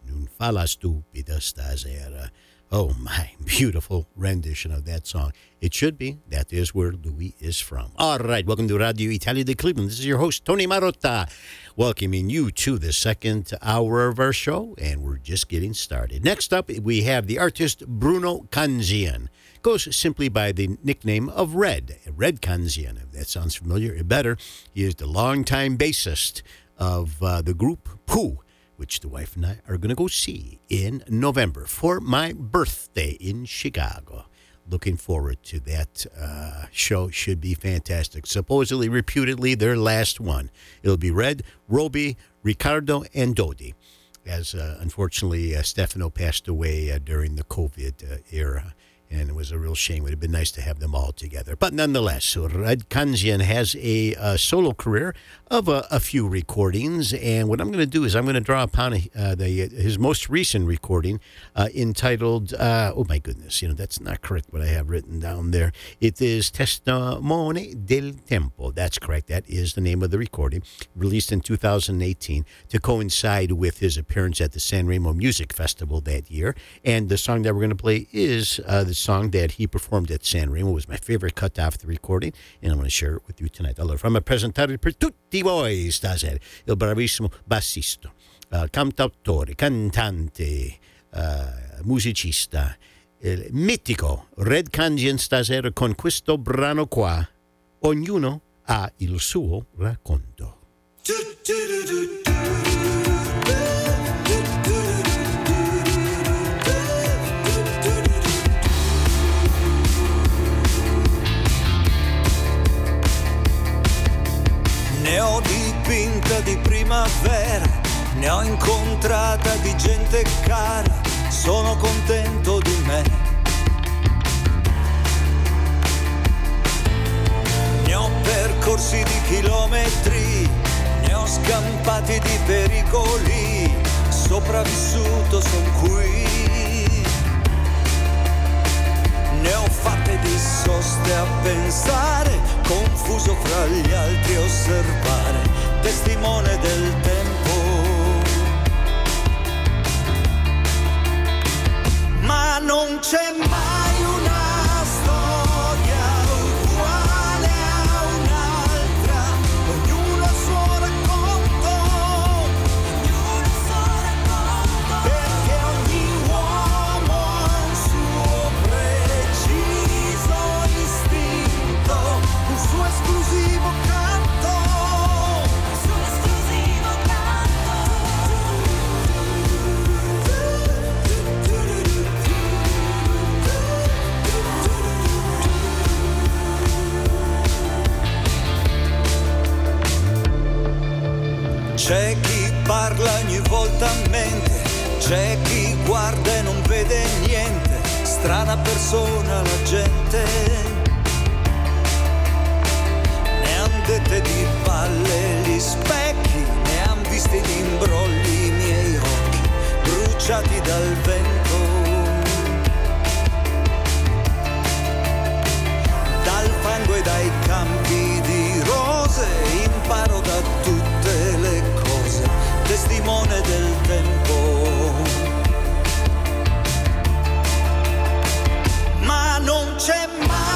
S3: non fa la stupida stasera. Oh, my beautiful rendition of that song. It should be. That is where Louis is from. All right, welcome to Radio Italia de Cleveland. This is your host, Tony Marotta, welcoming you to the second hour of our show, and we're just getting started. Next up, we have the artist Bruno Canzian. Goes simply by the nickname of Red, Red Canzian. If that sounds familiar, it better. He is the longtime bassist of uh, the group Pooh which the wife and I are going to go see in November for my birthday in Chicago. Looking forward to that uh, show. Should be fantastic. Supposedly, reputedly, their last one. It'll be Red, Roby, Riccardo, and Dodi. As uh, unfortunately, uh, Stefano passed away uh, during the COVID uh, era and it was a real shame. It would have been nice to have them all together. But nonetheless, Red Canzian has a, a solo career of a, a, few recordings, and what I'm going to do is I'm going to draw upon uh, the his most recent recording uh, entitled, uh, oh my goodness, you know, that's not correct what I have written down there. It is Testimone del Tempo. That's correct. That is the name of the recording, released in 2018 to coincide with his appearance at the San Remo Music Festival that year. And the song that we're going to play is uh, the song that he performed at Sanremo. It was my favorite cut off the recording, and I'm going to share it with you tonight. Allora, fammi presentare per tutti voi stasera il bravissimo bassista, uh, cantautore, cantante, uh, musicista, il mitico Red Kanjian stasera con questo brano qua. Ognuno ha il suo racconto.
S14: Ne ho dipinta di primavera, ne ho incontrata di gente cara, sono contento di me. Ne ho percorsi di chilometri, ne ho scampati di pericoli, sopravvissuto son qui. Ne ho fatte di soste a pensare, confuso fra gli altri osservare, testimone del tempo. Ma non c'è mai C'è chi parla ogni volta a mente, c'è chi guarda e non vede niente, strana persona la gente. Ne han dette di palle gli specchi, ne han visti di imbrogli i miei occhi, bruciati dal vento.
S17: Dal fango e dai campi di rose imparo da te timone del tempo. Ma non c'è mai...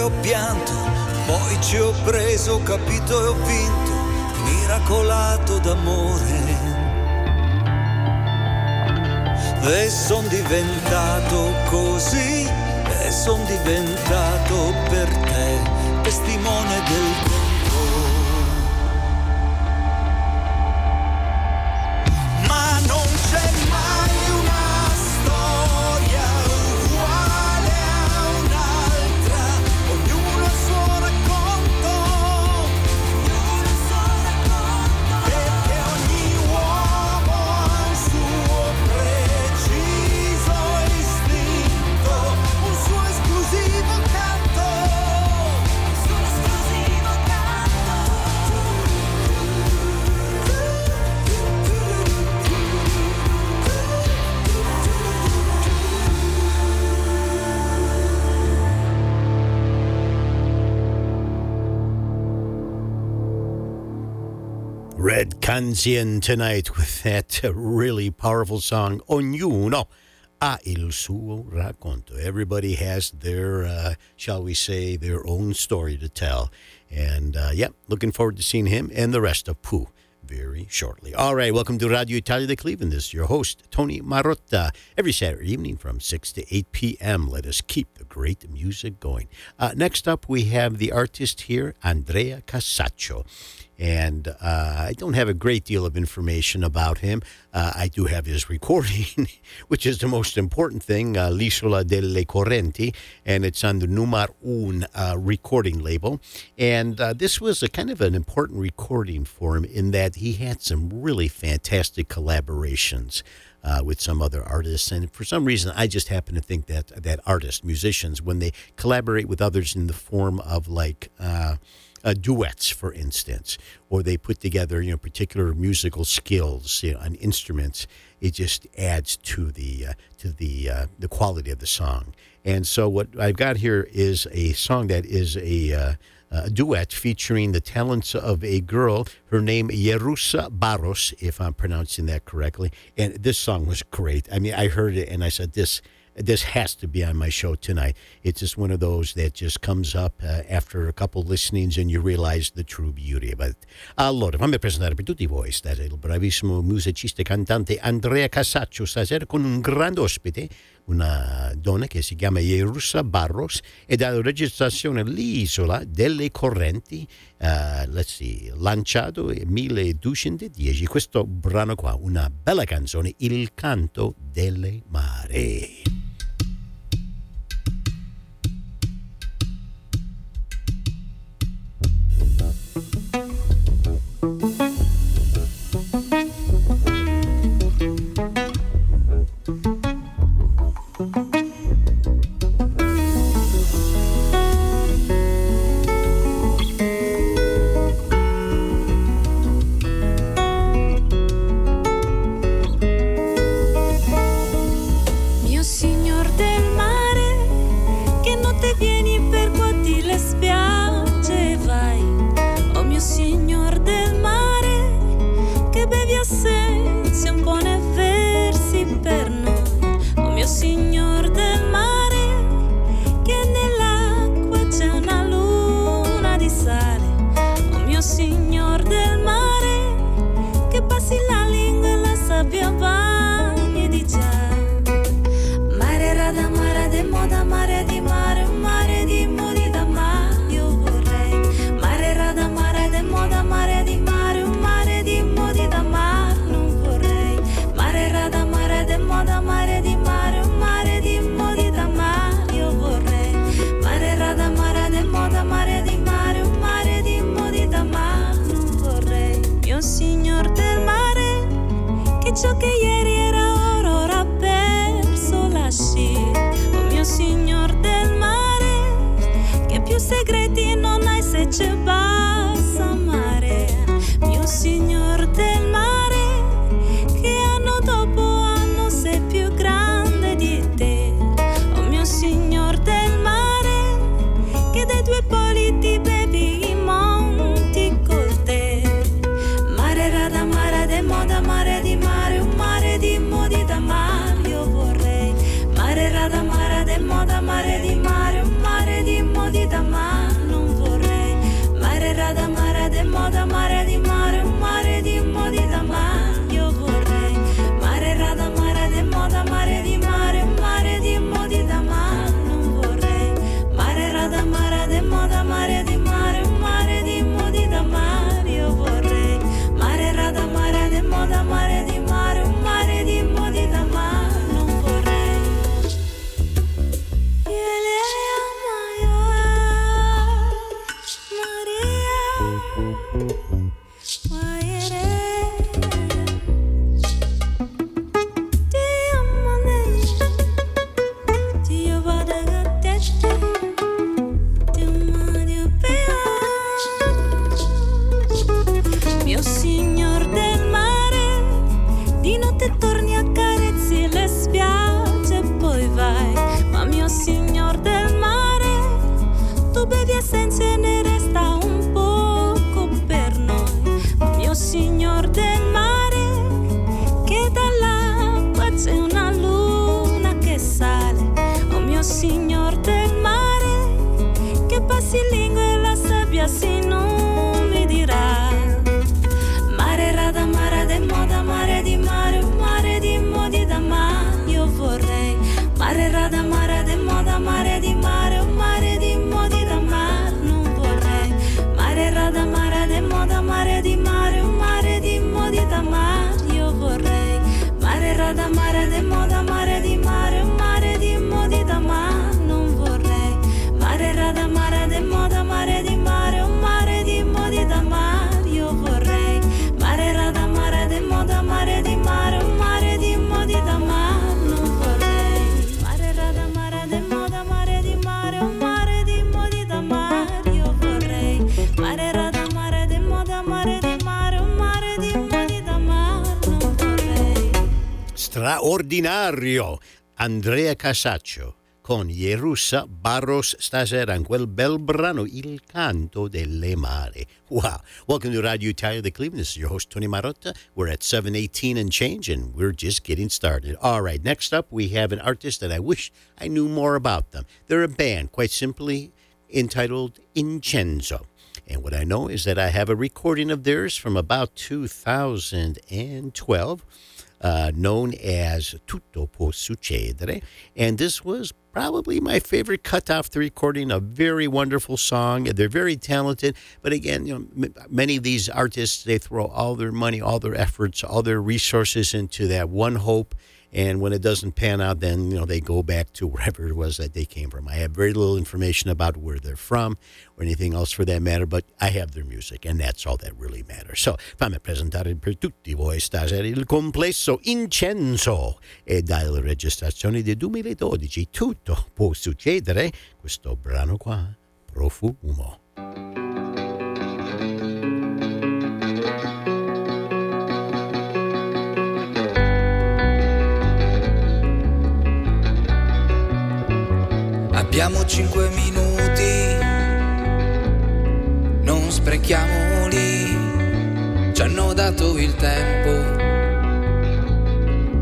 S17: ho pianto, poi ci ho preso, ho capito e ho vinto, miracolato d'amore. E son diventato così, e son diventato per
S3: te Canzian tonight with that really powerful song, Ognuno ha il suo racconto. Everybody has their, uh, shall we say, their own story to tell. And uh, yeah, looking forward to seeing him and the rest of Pooh very shortly. All right, welcome to Radio Italia de Cleveland. This is your host, Tony Marotta. Every Saturday evening from 6 to 8 p.m., let us keep the great music going. Uh, next up, we have the artist here, Andrea Casaccio. And uh, I don't have a great deal of information about him. Uh, I do have his recording, which is the most important thing, uh, L'Isola delle Correnti, and it's on the Numar Un uh, recording label. And uh, this was a kind of an important recording for him in that he had some really fantastic collaborations. Uh, with some other artists, and for some reason, I just happen to think that that artists, musicians, when they collaborate with others in the form of like uh, uh, duets, for instance, or they put together you know particular musical skills you know, on instruments. It just adds to the uh, to the uh, the quality of the song. And so what I've got here is a song that is a uh, a duet featuring the talents of a girl. Her name Yerusa Barros, if I'm pronouncing that correctly. And this song was great. I mean, I heard it and I said, this this has to be on my show tonight. It's just one of those that just comes up uh, after a couple listenings and you realize the true beauty of it. Allora, fammi presentare per tutti voi, stasera il bravissimo musicista e cantante Andrea Casaccio, stasera con un grande ospite, una donna che si chiama Yerusa Barros ed ha la registrazione L'isola delle correnti, uh, let's see, lanciato nel 1210. Questo brano qua, una bella canzone, Il canto delle mare. Straordinario Andrea Casaccio con Jerusa Barros stasera in quel bel brano Il canto delle mare. Wow. Welcome to Radio Italia de Cleveland. This is your host, Tony Marotta. We're at 718 and change, and we're just getting started. All right, next up, we have an artist that I wish I knew more about them. They're a band, quite simply entitled Incenso. And what I know is that I have a recording of theirs from about 2012 uh, known as Tutto può succedere. And this was probably my favorite cut off the recording, a very wonderful song. They're very talented. But again, you know, m- many of these artists, they throw all their money, all their efforts, all their resources into that one hope. And when it doesn't pan out, then you know they go back to wherever it was that they came from. I have very little information about where they're from or anything else for that matter, but I have their music, and that's all that really matters. So fammi presentare per tutti voi stasera il complesso Incenso e dalle registrazioni del 2012 tutto può succedere. Questo brano qua, Profumo.
S13: Abbiamo cinque minuti, non sprechiamoli, ci hanno dato il tempo,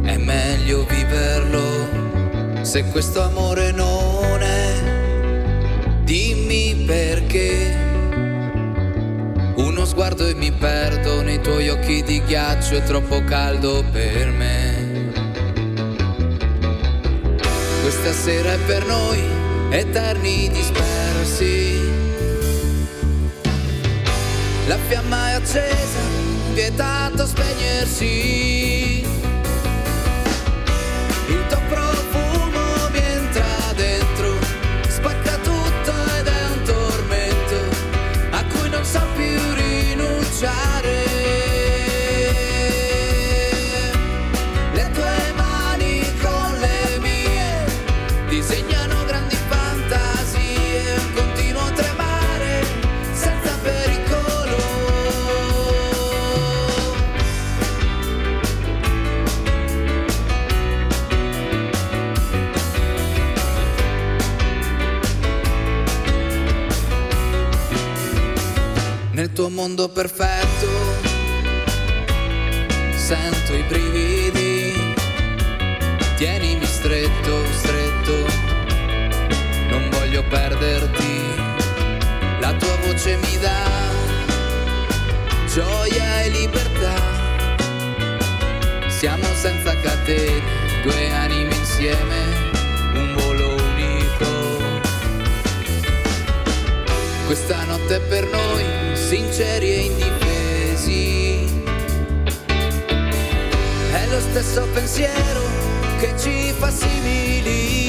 S13: è meglio viverlo. Se questo amore non è, dimmi perché. Uno sguardo e mi perdo nei tuoi occhi di ghiaccio, è troppo caldo per me. Questa sera è per noi eterni dispersi. La fiamma è accesa, vietato spegnersi. Tuo mondo perfetto. Sento i brividi, tienimi stretto, stretto, non voglio perderti, la tua voce mi dà gioia e libertà. Siamo senza catene, due anime insieme, un volo unico. Questa notte è per noi, sinceri e indifesi. È lo stesso pensiero che ci fa simili.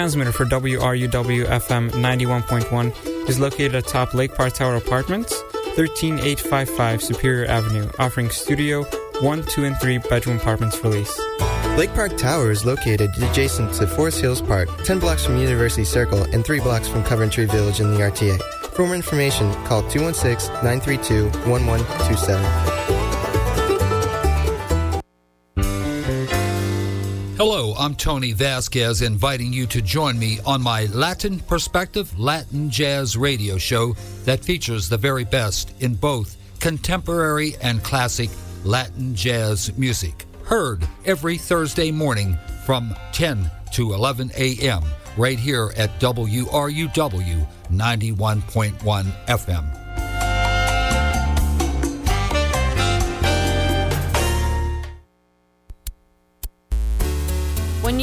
S18: Transmitter for WRUW FM 91.1 is located atop Lake Park Tower Apartments, 13855 Superior Avenue, offering studio, 1, 2, and 3 bedroom apartments for lease.
S19: Lake Park Tower is located adjacent to Forest Hills Park, 10 blocks from University Circle and 3 blocks from Coventry Village in the RTA. For more information, call 216 932 1127.
S20: I'm Tony Vasquez, inviting you to join me on my Latin Perspective Latin Jazz radio show that features the very best in both contemporary and classic Latin jazz music. Heard every Thursday morning from 10 to 11 a.m. right here at WRUW 91.1 FM.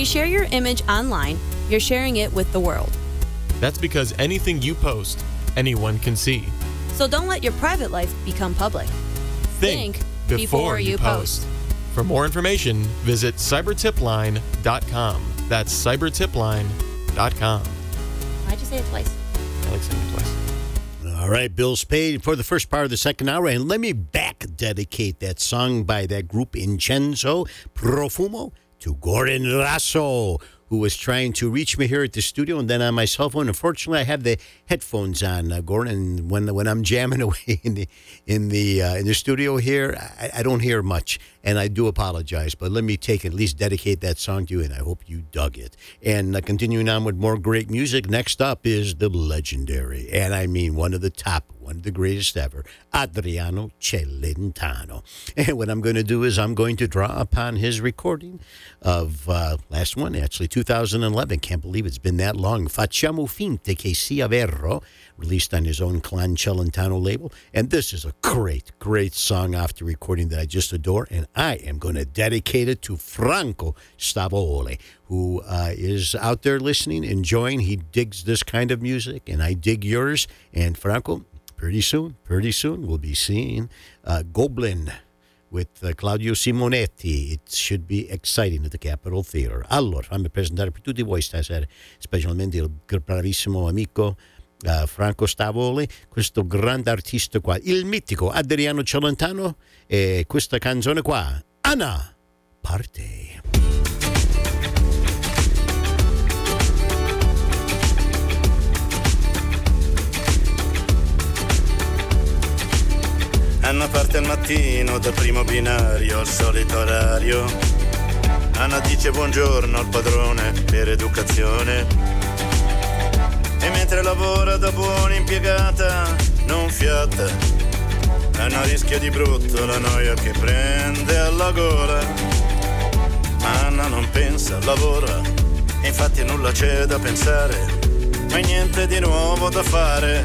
S21: Share your image online, you're sharing it with the world.
S22: That's because anything you post, anyone can see.
S21: So don't let your private life become public.
S22: Think, before, you post. For more information, visit cybertipline.com. That's cybertipline.com.
S21: Why'd you say it twice?
S22: I like saying it twice.
S3: All right, Bill's paid for the first part of the second hour, and let me back dedicate that song by that group Incenso Profumo to Gordon Rasso, who was trying to reach me here at the studio and then on my cell phone. Unfortunately, I have the headphones on, uh, Gordon. When when I'm jamming away in the in the uh, in the studio here, I, I don't hear much, and I do apologize. But let me take at least dedicate that song to you, and I hope you dug it. And uh, continuing on with more great music. Next up is the legendary, and I mean one of the top one of the greatest ever, Adriano Celentano. And what I'm going to do is I'm going to draw upon his recording of uh, last one, actually 2011. Can't believe it's been that long. Facciamo finta che sia vero, released on his own Clan Celentano label. And this is a great, great song after recording that I just adore. And I am going to dedicate it to Franco Stavole, who uh, is out there listening, enjoying. He digs this kind of music, and I dig yours. And Franco, pretty soon, pretty soon, we'll be seeing uh, Goblin with uh, Claudio Simonetti. It should be exciting at the Capitol Theater. Allora, fammi presentare per tutti voi stasera, specialmente il bravissimo amico uh, Franco Stavoli, questo grande artista qua, il mitico Adriano Celentano e questa canzone qua, Anna, parte.
S23: Mattino dal primo binario al solito orario. Anna dice buongiorno al padrone per educazione. E mentre lavora da buona impiegata, non fiata. Anna rischia di brutto la noia che prende alla gola. Ma Anna non pensa, lavora. E infatti nulla c'è da pensare. Ma niente di nuovo da fare.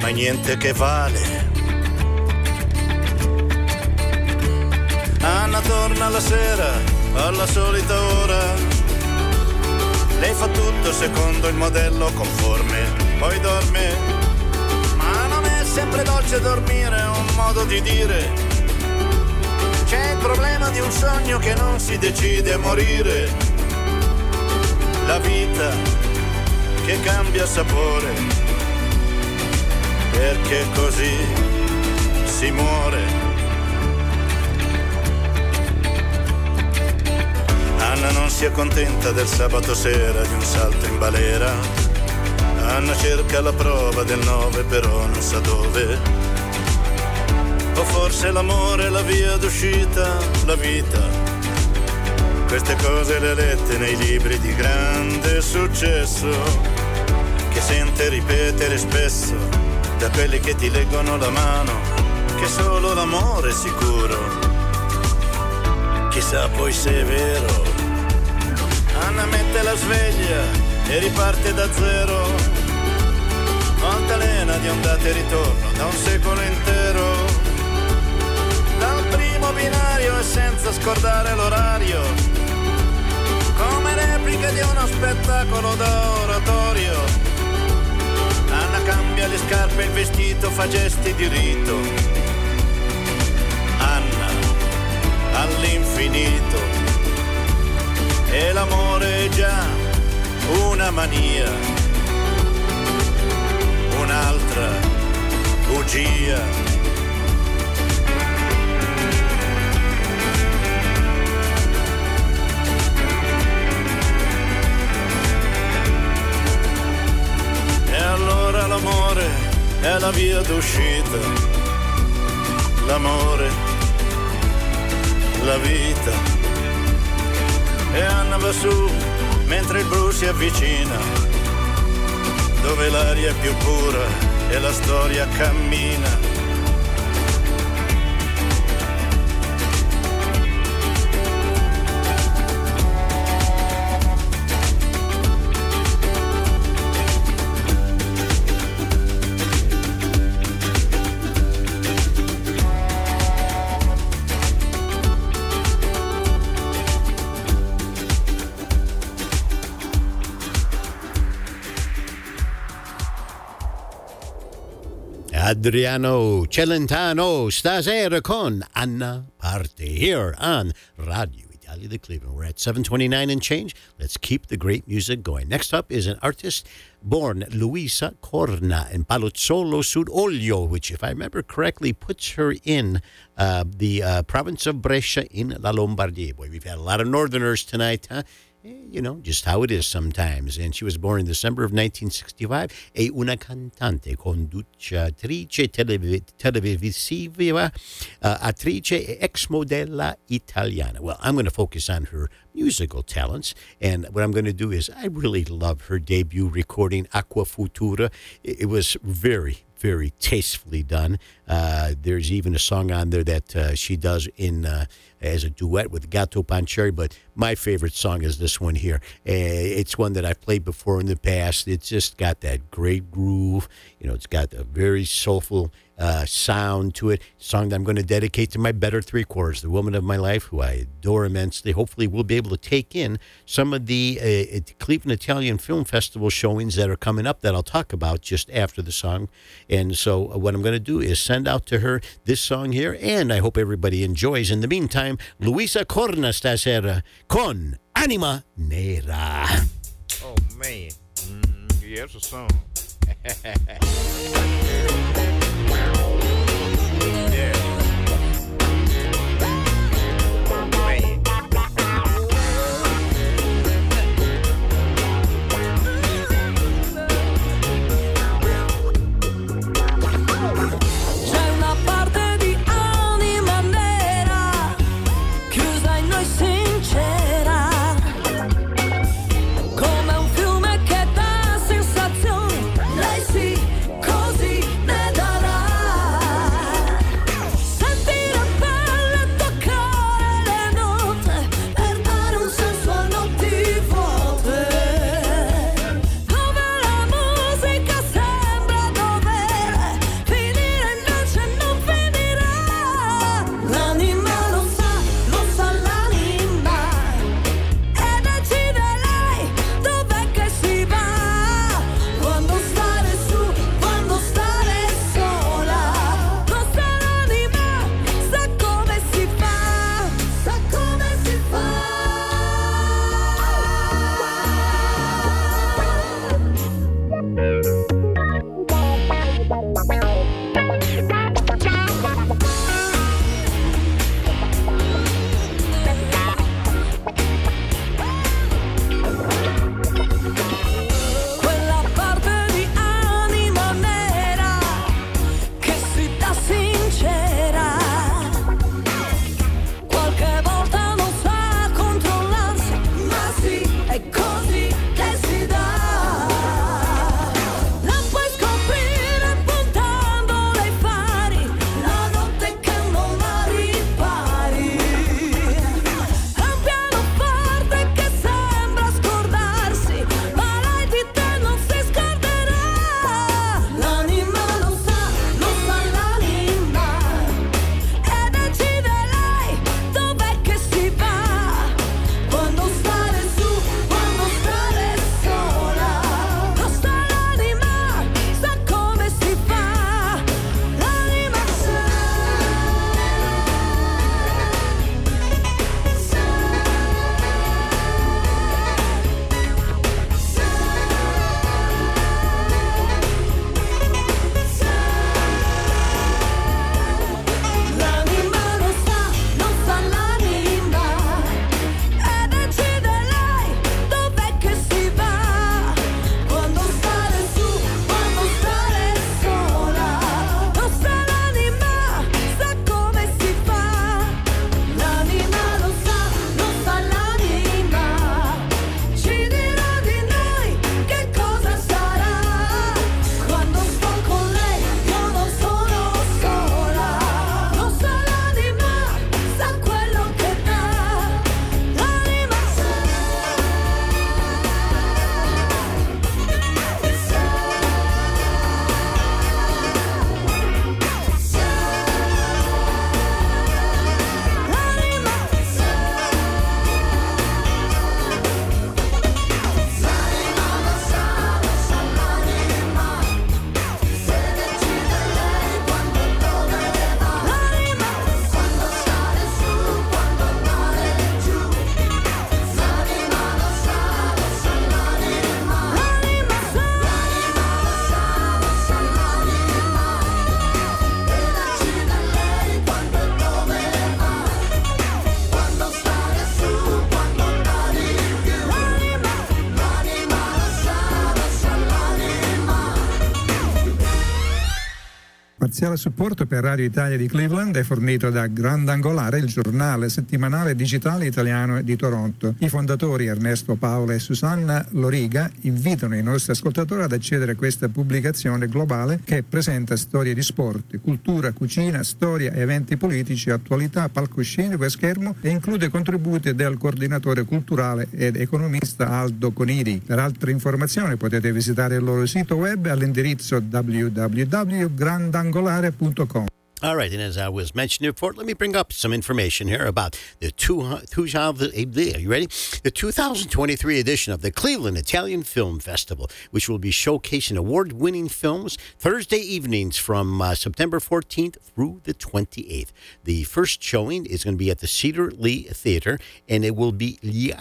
S23: Ma niente che vale. Anna torna la sera alla solita ora. Lei fa tutto secondo il modello conforme, poi dorme. Ma non è sempre dolce dormire, è un modo di dire. C'è il problema di un sogno che non si decide a morire. La vita che cambia sapore, perché così si muore. Anna non si accontenta del sabato sera di un salto in balera. Anna cerca la prova del nove però non sa dove. O forse l'amore è la via d'uscita, la vita. Queste cose le ha lette nei libri di grande successo, che sente ripetere spesso da quelli che ti leggono la mano, che solo l'amore è sicuro. Chissà poi se è vero. Anna mette la sveglia e riparte da zero. Altalena di ondate e ritorno da un secolo intero. Dal primo binario e senza scordare l'orario. Come replica di uno spettacolo da oratorio. Anna cambia le scarpe e il vestito, fa gesti di rito. Anna all'infinito e l'amore è già una mania, un'altra bugia. E allora l'amore è la via d'uscita, l'amore, la vita e Anna va su mentre il blu si avvicina, dove l'aria è più pura e la storia cammina.
S3: Adriano Celentano stasera con Anna Parte here on Radio Italia de Cleveland. We're at 729 and change. Let's keep the great music going. Next up is an artist born Luisa Corna in Palazzolo sull'Oglio, which, if I remember correctly, puts her in uh, the uh, province of Brescia in La Lombardia. Boy, we've had a lot of northerners tonight, huh? You know, just how it is sometimes. And she was born in December of 1965. È una cantante, conduttrice televisiva, uh, attrice e ex modella italiana. Well, I'm going to focus on her musical talents. And what I'm going to do is, I really love her debut recording, Acqua Futura. It, it was very, very tastefully done. Uh, there's even a song on there that uh, she does in uh, as a duet with Gatto Panceri, but my favorite song is this one here. Uh, it's one that I've played before in the past. It's just got that great groove. You know, it's got a very soulful uh, sound to it. Song that I'm going to dedicate to my better three quarters, the woman of my life, who I adore immensely. Hopefully, we'll be able to take in some of the uh, Cleveland Italian Film Festival showings that are coming up that I'll talk about just after the song. And so, uh, what I'm going to do is send out to her this song here, and I hope everybody enjoys. In the meantime, Luisa Corna stasera con Anima Nera.
S24: Oh, man. Mm, yeah, it's a song.
S25: L'essenziale supporto per Radio Italia di Cleveland è fornito da Grandangolare, il giornale settimanale digitale italiano di Toronto. I fondatori Ernesto Paola e Susanna Loriga invitano i nostri ascoltatori ad accedere a questa pubblicazione globale che presenta storie di sport, cultura, cucina, storia, eventi politici, attualità, palcoscenico e schermo e include contributi del coordinatore culturale ed economista Aldo Conidi. Per altre informazioni potete visitare il loro sito web all'indirizzo www.grandangolare.com.
S3: All right, and as I was mentioning before, let me bring up some information here about the two, are you ready? The 2023 edition of the Cleveland Italian Film Festival, which will be showcasing award-winning films Thursday evenings from uh, September 14th through the 28th. The first showing is going to be at the Cedar Lee Theater, and it will be Gli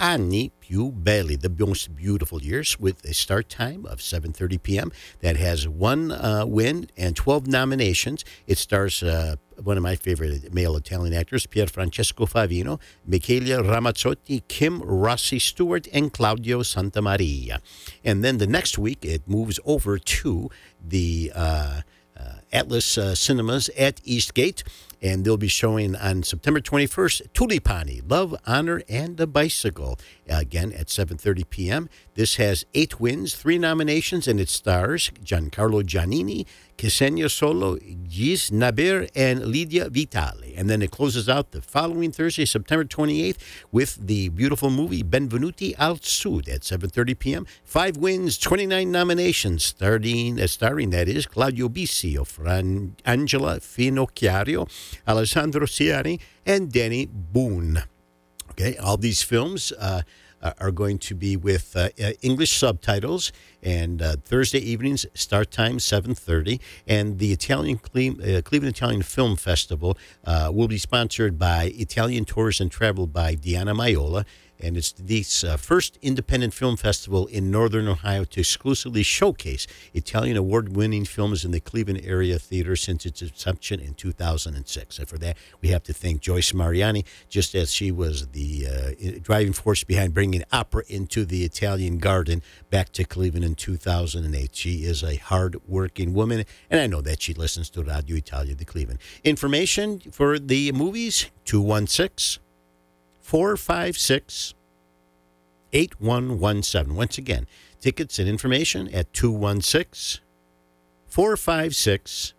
S3: più belli, the most beautiful years, with a start time of 7:30 p.m. That has one uh, win and 12 nominations. It stars uh, one of my favorite male Italian actors, Pier Francesco Favino, Micaela Ramazzotti, Kim Rossi Stewart, and Claudio Santamaria. And then the next week, it moves over to the uh, uh Atlas uh, Cinemas at Eastgate and they'll be showing on September 21st Tulipani, Love, Honor, and a Bicycle, again at 7.30 p.m. This has eight wins, three nominations, and it stars Giancarlo Giannini, Ksenia Solo, Gijs Naber, and Lidia Vitale. And then it closes out the following Thursday, September 28th, with the beautiful movie Benvenuti al Sud at 7.30 p.m. Five wins, 29 nominations, starting, uh, starring, that is, Claudio Bisio, Fran, Angela Finocchiaro, Alessandro Siani, and Dany Boon. Okay, all these films uh, are going to be with uh, uh English subtitles, and uh, Thursday evenings start time 7:30. And the Italian Cle- uh, Cleveland Italian Film Festival uh, will be sponsored by Italian Tours and Travel by Diana Maiola and it's the uh, first independent film festival in northern Ohio to exclusively showcase Italian award-winning films in the Cleveland area theater since its inception in 2006. And for that, we have to thank Joyce Mariani, just as she was the uh, driving force behind bringing opera into the Italian garden back to Cleveland in 2008. She is a hard-working woman, and I know that she listens to Radio Italia de Cleveland. Information for the movies, 216- 456 8117. Once again, tickets and information at 216 456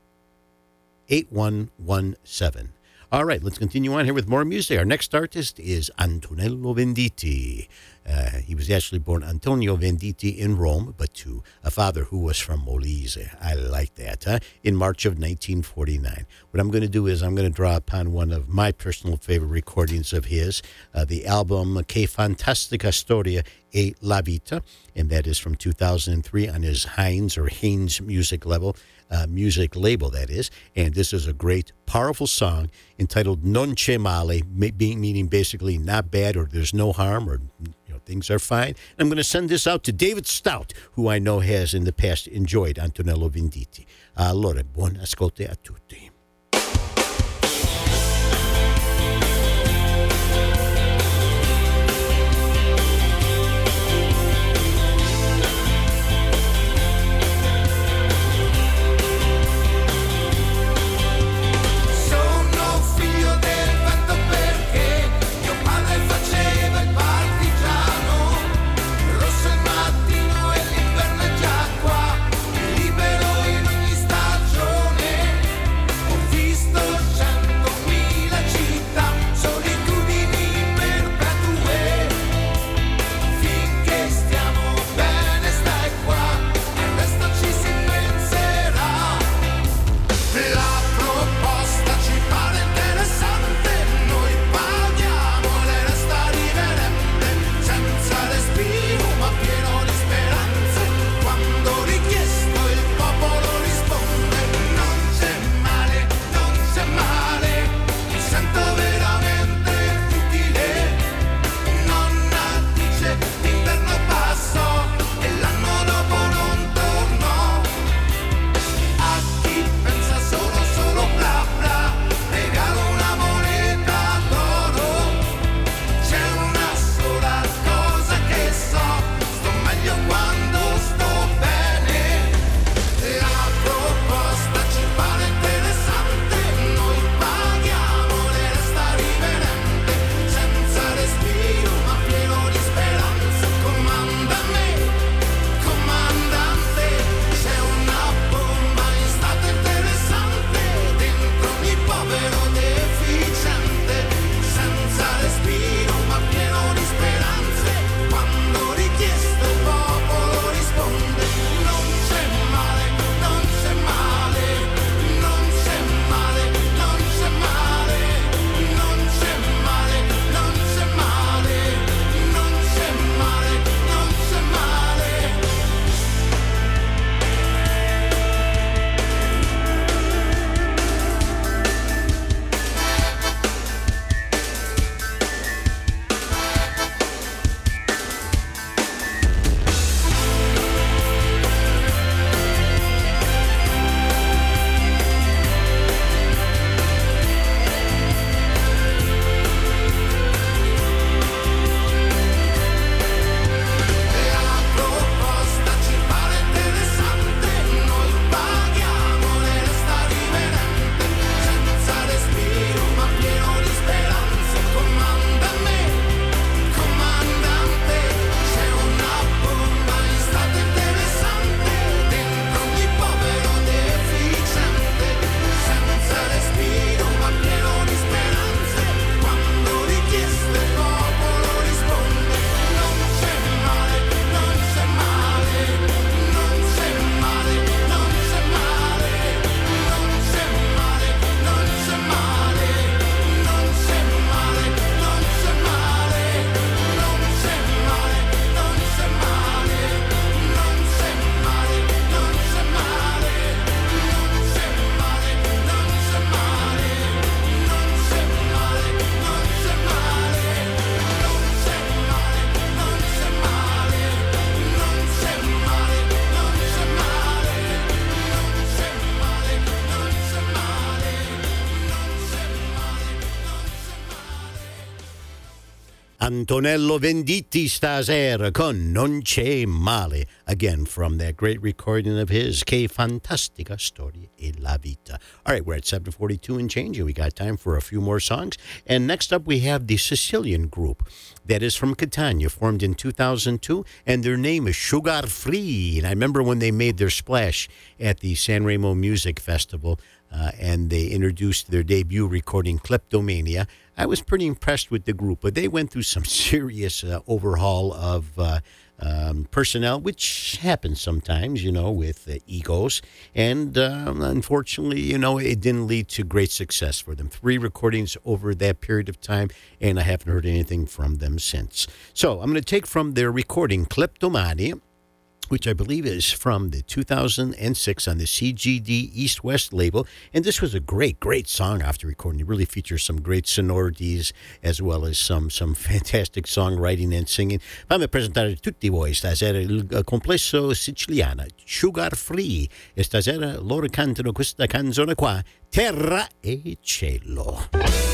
S3: 8117. All right, let's continue on here with more music. Our next artist is Antonello Venditti. Uh, he was actually born Antonio Venditti in Rome, but to a father who was from Molise. I like that. Huh? In March of 1949. What I'm going to do is I'm going to draw upon one of my personal favorite recordings of his, uh, the album Che Fantastica Storia e la Vita, and that is from 2003 on his Heinz or Haynes music level. Uh, music label, that is. And this is a great, powerful song entitled Non C'è Male, meaning basically not bad or there's no harm or Things are fine. I'm going to send this out to David Stout, who I know has in the past enjoyed Antonello Venditti. Allora, buon ascolto a tutti. Antonello Venditti stasera con Non c'è male. Again, from that great recording of his, Che fantastica storia e la vita. All right, we're at 742 and change, and we got time for a few more songs. And next up, we have the Sicilian group that is from Catania, formed in 2002, and their name is Sugar Free. And I remember when they made their splash at the Sanremo Music Festival. Uh, and they introduced their debut recording, Kleptomania. I was pretty impressed with the group, but they went through some serious uh, overhaul of uh, um, personnel, which happens sometimes, you know, with uh, egos. And um, unfortunately, you know, it didn't lead to great success for them. Three recordings over that period of time, and I haven't heard anything from them since. So I'm going to take from their recording, Kleptomania which I believe is from the 2006 on the CGD East West label. And this was a great, great song after recording. It really features some great sonorities as well as some, some fantastic songwriting and singing. Fammi presentare tutti voi stasera il eh, complesso siciliano Sugar Free. E stasera loro cantano questa canzone qua, Terra e Cielo.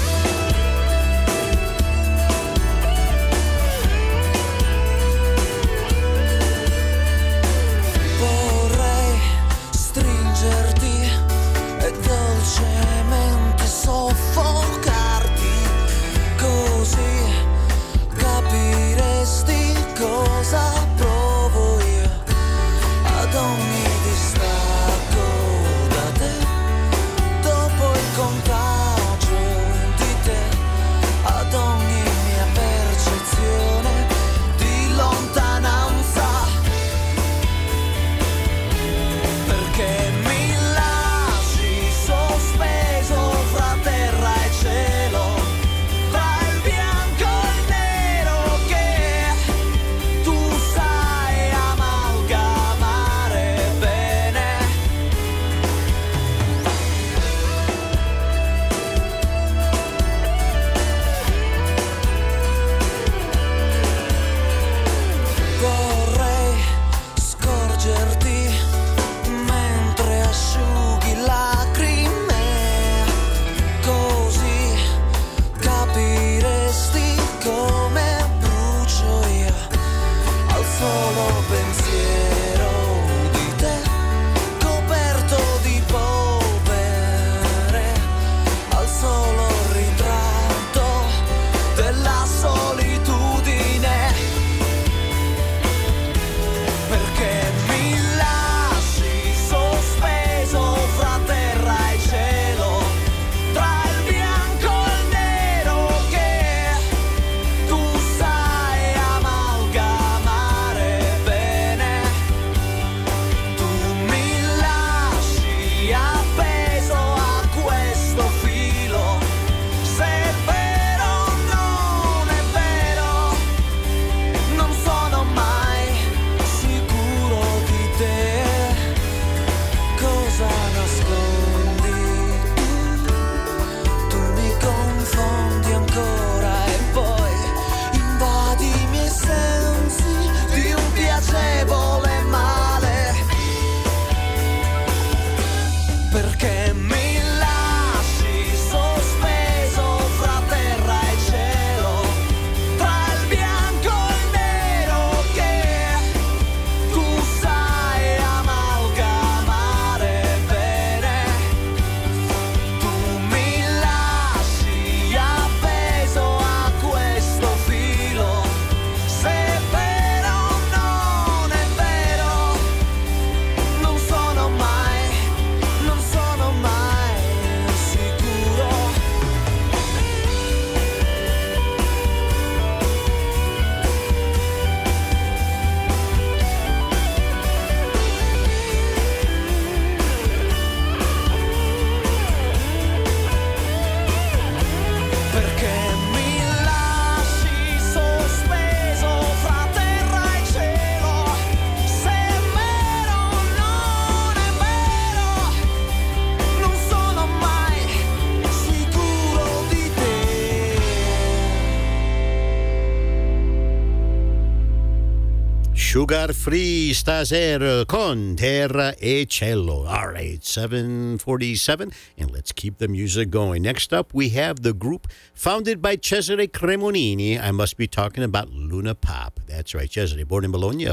S3: Sugar Free stasera con terra e cielo. All right, 747, and let's keep the music going. Next up, we have the group founded by Cesare Cremonini. I must be talking about Luna Pop. That's right, Cesare, born in Bologna,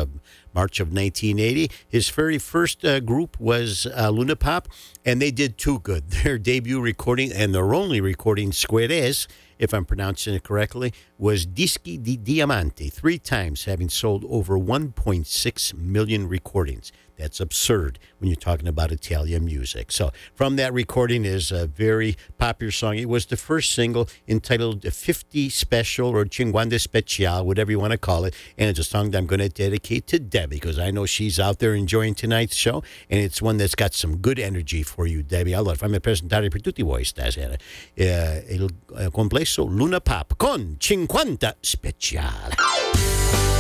S3: March of 1980. His very first uh, group was uh, Luna Pop, and they did too good. Their debut recording and their only recording, Squérez, if I'm pronouncing it correctly, was Dischi di Diamante, three times having sold over 1.6 million recordings. That's absurd when you're talking about Italian music. So, from that recording is a very popular song. It was the first single entitled 50 Special or Cinquanta Special, whatever you want to call it. And it's a song that I'm going to dedicate to Debbie because I know she's out there enjoying tonight's show. And it's one that's got some good energy for you, Debbie. Allora, fammi presentare per tutti voi stasera eh, il eh, complesso Luna Pop con 50 Speciale.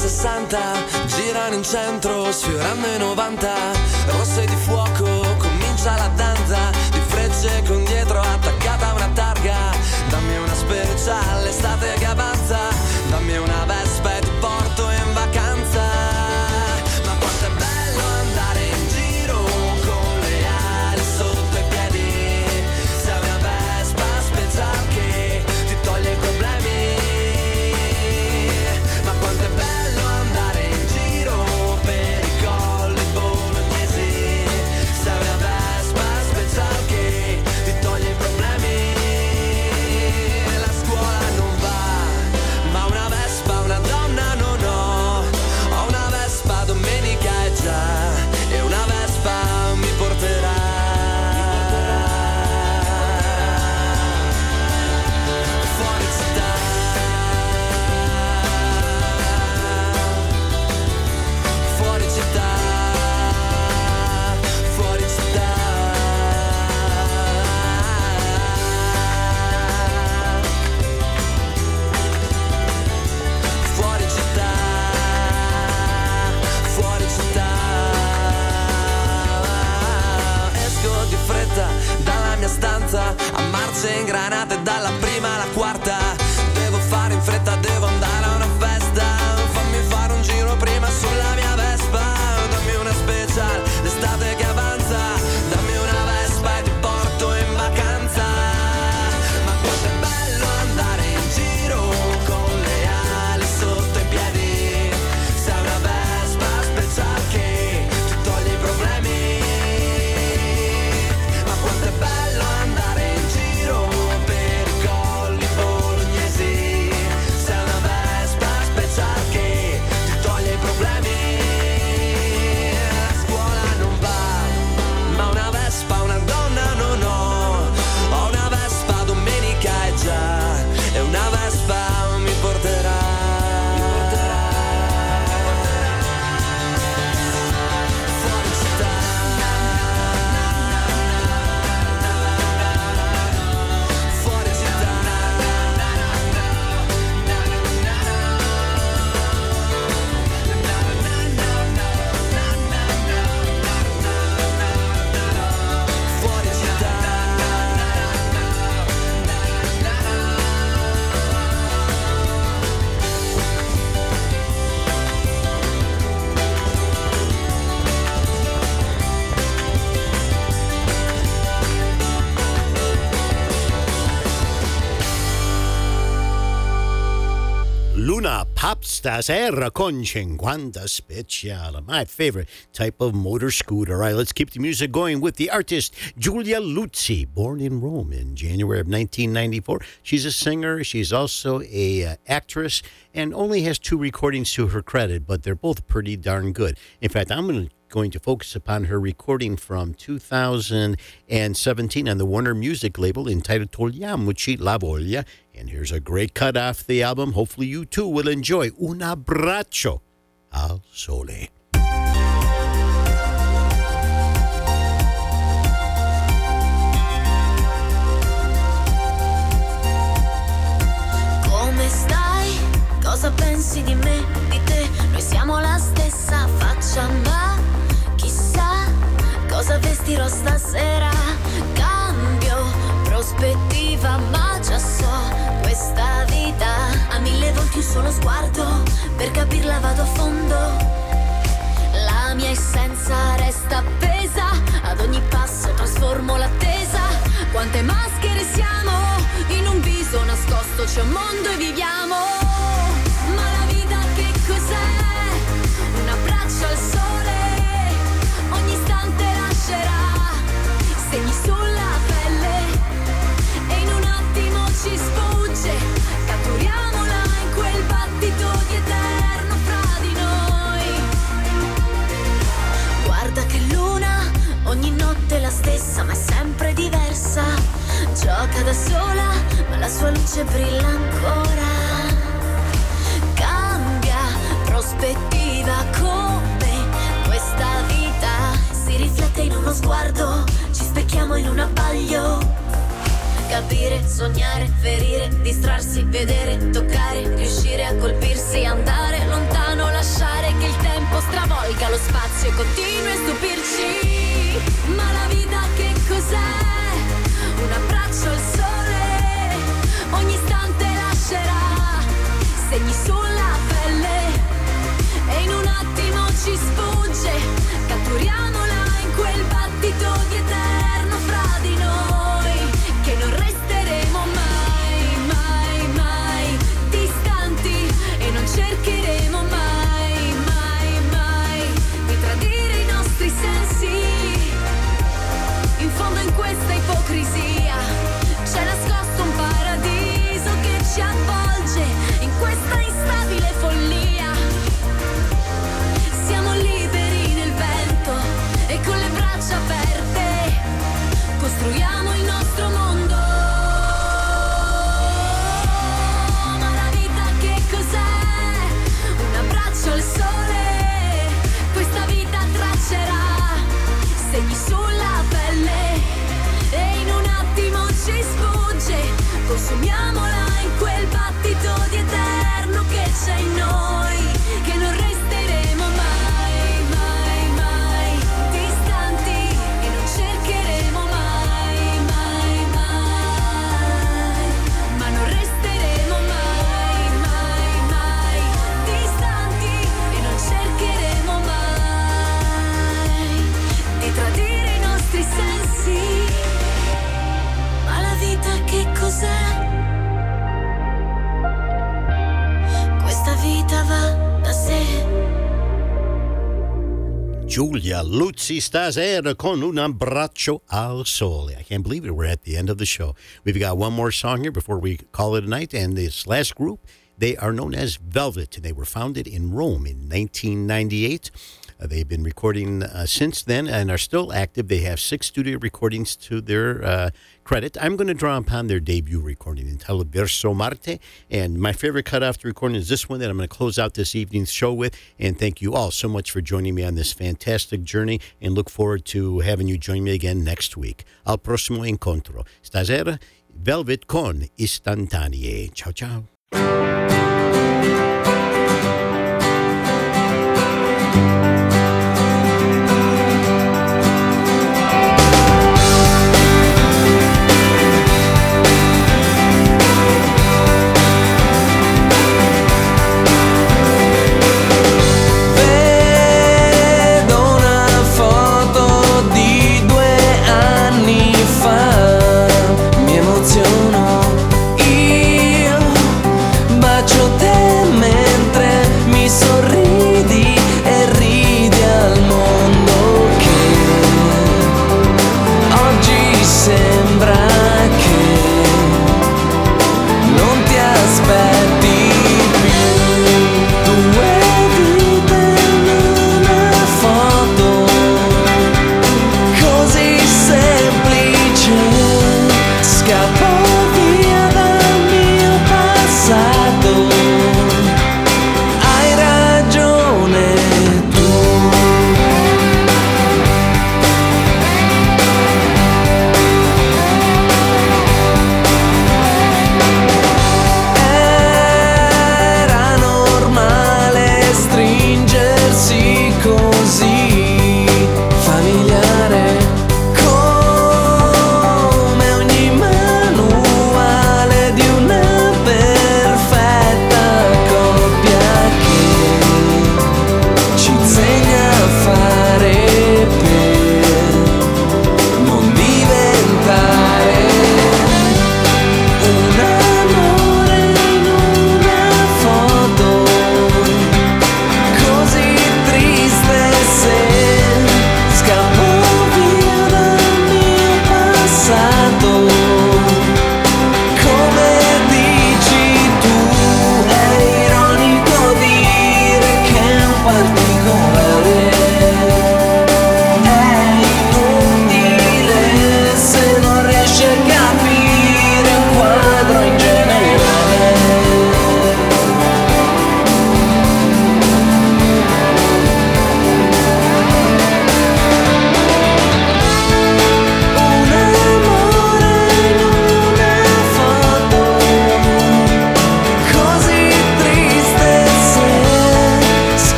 S14: 60 Girano in centro, sfiorando i 90 Rosse di fuoco, comincia la danza Di frecce con dietro attaccata una targa Dammi una speciale, estate
S3: Pop stasera con 50 Speciale, my favorite type of motor scooter. All right, let's keep the music going with the artist Giulia Luzi, born in Rome in January of 1994. She's a singer, she's also a uh, actress, and only has two recordings to her credit, but they're both pretty darn good. In fact, I'm going to going to focus upon her recording from 2017 on the Warner Music label entitled Togliamoci la voglia. And here's a great cut off the album. Hopefully, you too will enjoy Un abbraccio al Sole.
S11: Come stai? Cosa pensi di me, di te? Noi siamo la stessa faccia, ma chissà cosa vestirò stasera. Cambio prospettiva, ma già so questa vita ha mille volti un solo sguardo, per capirla vado a fondo. La mia essenza resta appesa, ad ogni passo trasformo l'attesa. Quante maschere siamo, in un viso nascosto c'è un mondo e viviamo. Stessa, ma sempre diversa. Gioca da sola, ma la sua luce brilla ancora. Cambia prospettiva come questa vita si riflette in uno sguardo, ci specchiamo in un abbaglio. Capire, sognare, ferire, distrarsi, vedere, toccare, riuscire a colpirsi, andare lontano, lasciare che il tempo stravolga lo spazio e continui a stupirci. Ma la vita cos'è? Un abbraccio al sole, ogni istante lascerà segni sulla pelle e in un attimo ci sfugge. Catturiamola
S3: Giulia Luzi stasera con un abbraccio al sole. I can't believe it. We're at the end of the show. We've got one more song here before we call it a night. And this last group, they are known as Velvet, and they were founded in Rome in 1998. Uh, they've been recording uh, since then and are still active. They have six studio recordings to their uh, credit. I'm going to draw upon their debut recording entitled Verso Marte. And my favorite cut off the recording is this one that I'm going to close out this evening's show with. And thank you all so much for joining me on this fantastic journey and look forward to having you join me again next week. Al prossimo incontro. Stasera, Velvet con Istantanee. Ciao, ciao.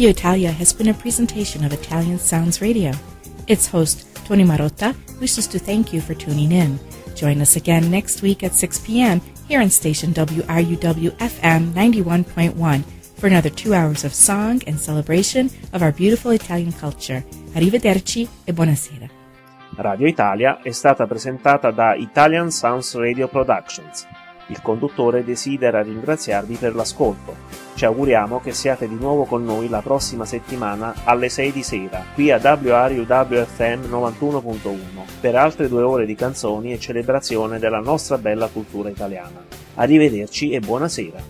S1: Radio Italia has been a presentation of Italian Sounds Radio. Its host, Tony Marotta, wishes to thank you for tuning in. Join us again next week at 6 p.m. here on station WRUW FM 91.1 for another two hours of song and celebration of our beautiful Italian culture. Arrivederci e buonasera.
S2: Radio Italia è stata presentata da Italian Sounds Radio Productions. Il conduttore desidera ringraziarvi per l'ascolto. Ci auguriamo che siate di nuovo con noi la prossima settimana alle 6 di sera, qui a WRUWFM 91.1, per altre due ore di canzoni e celebrazione della nostra bella cultura italiana. Arrivederci e buonasera.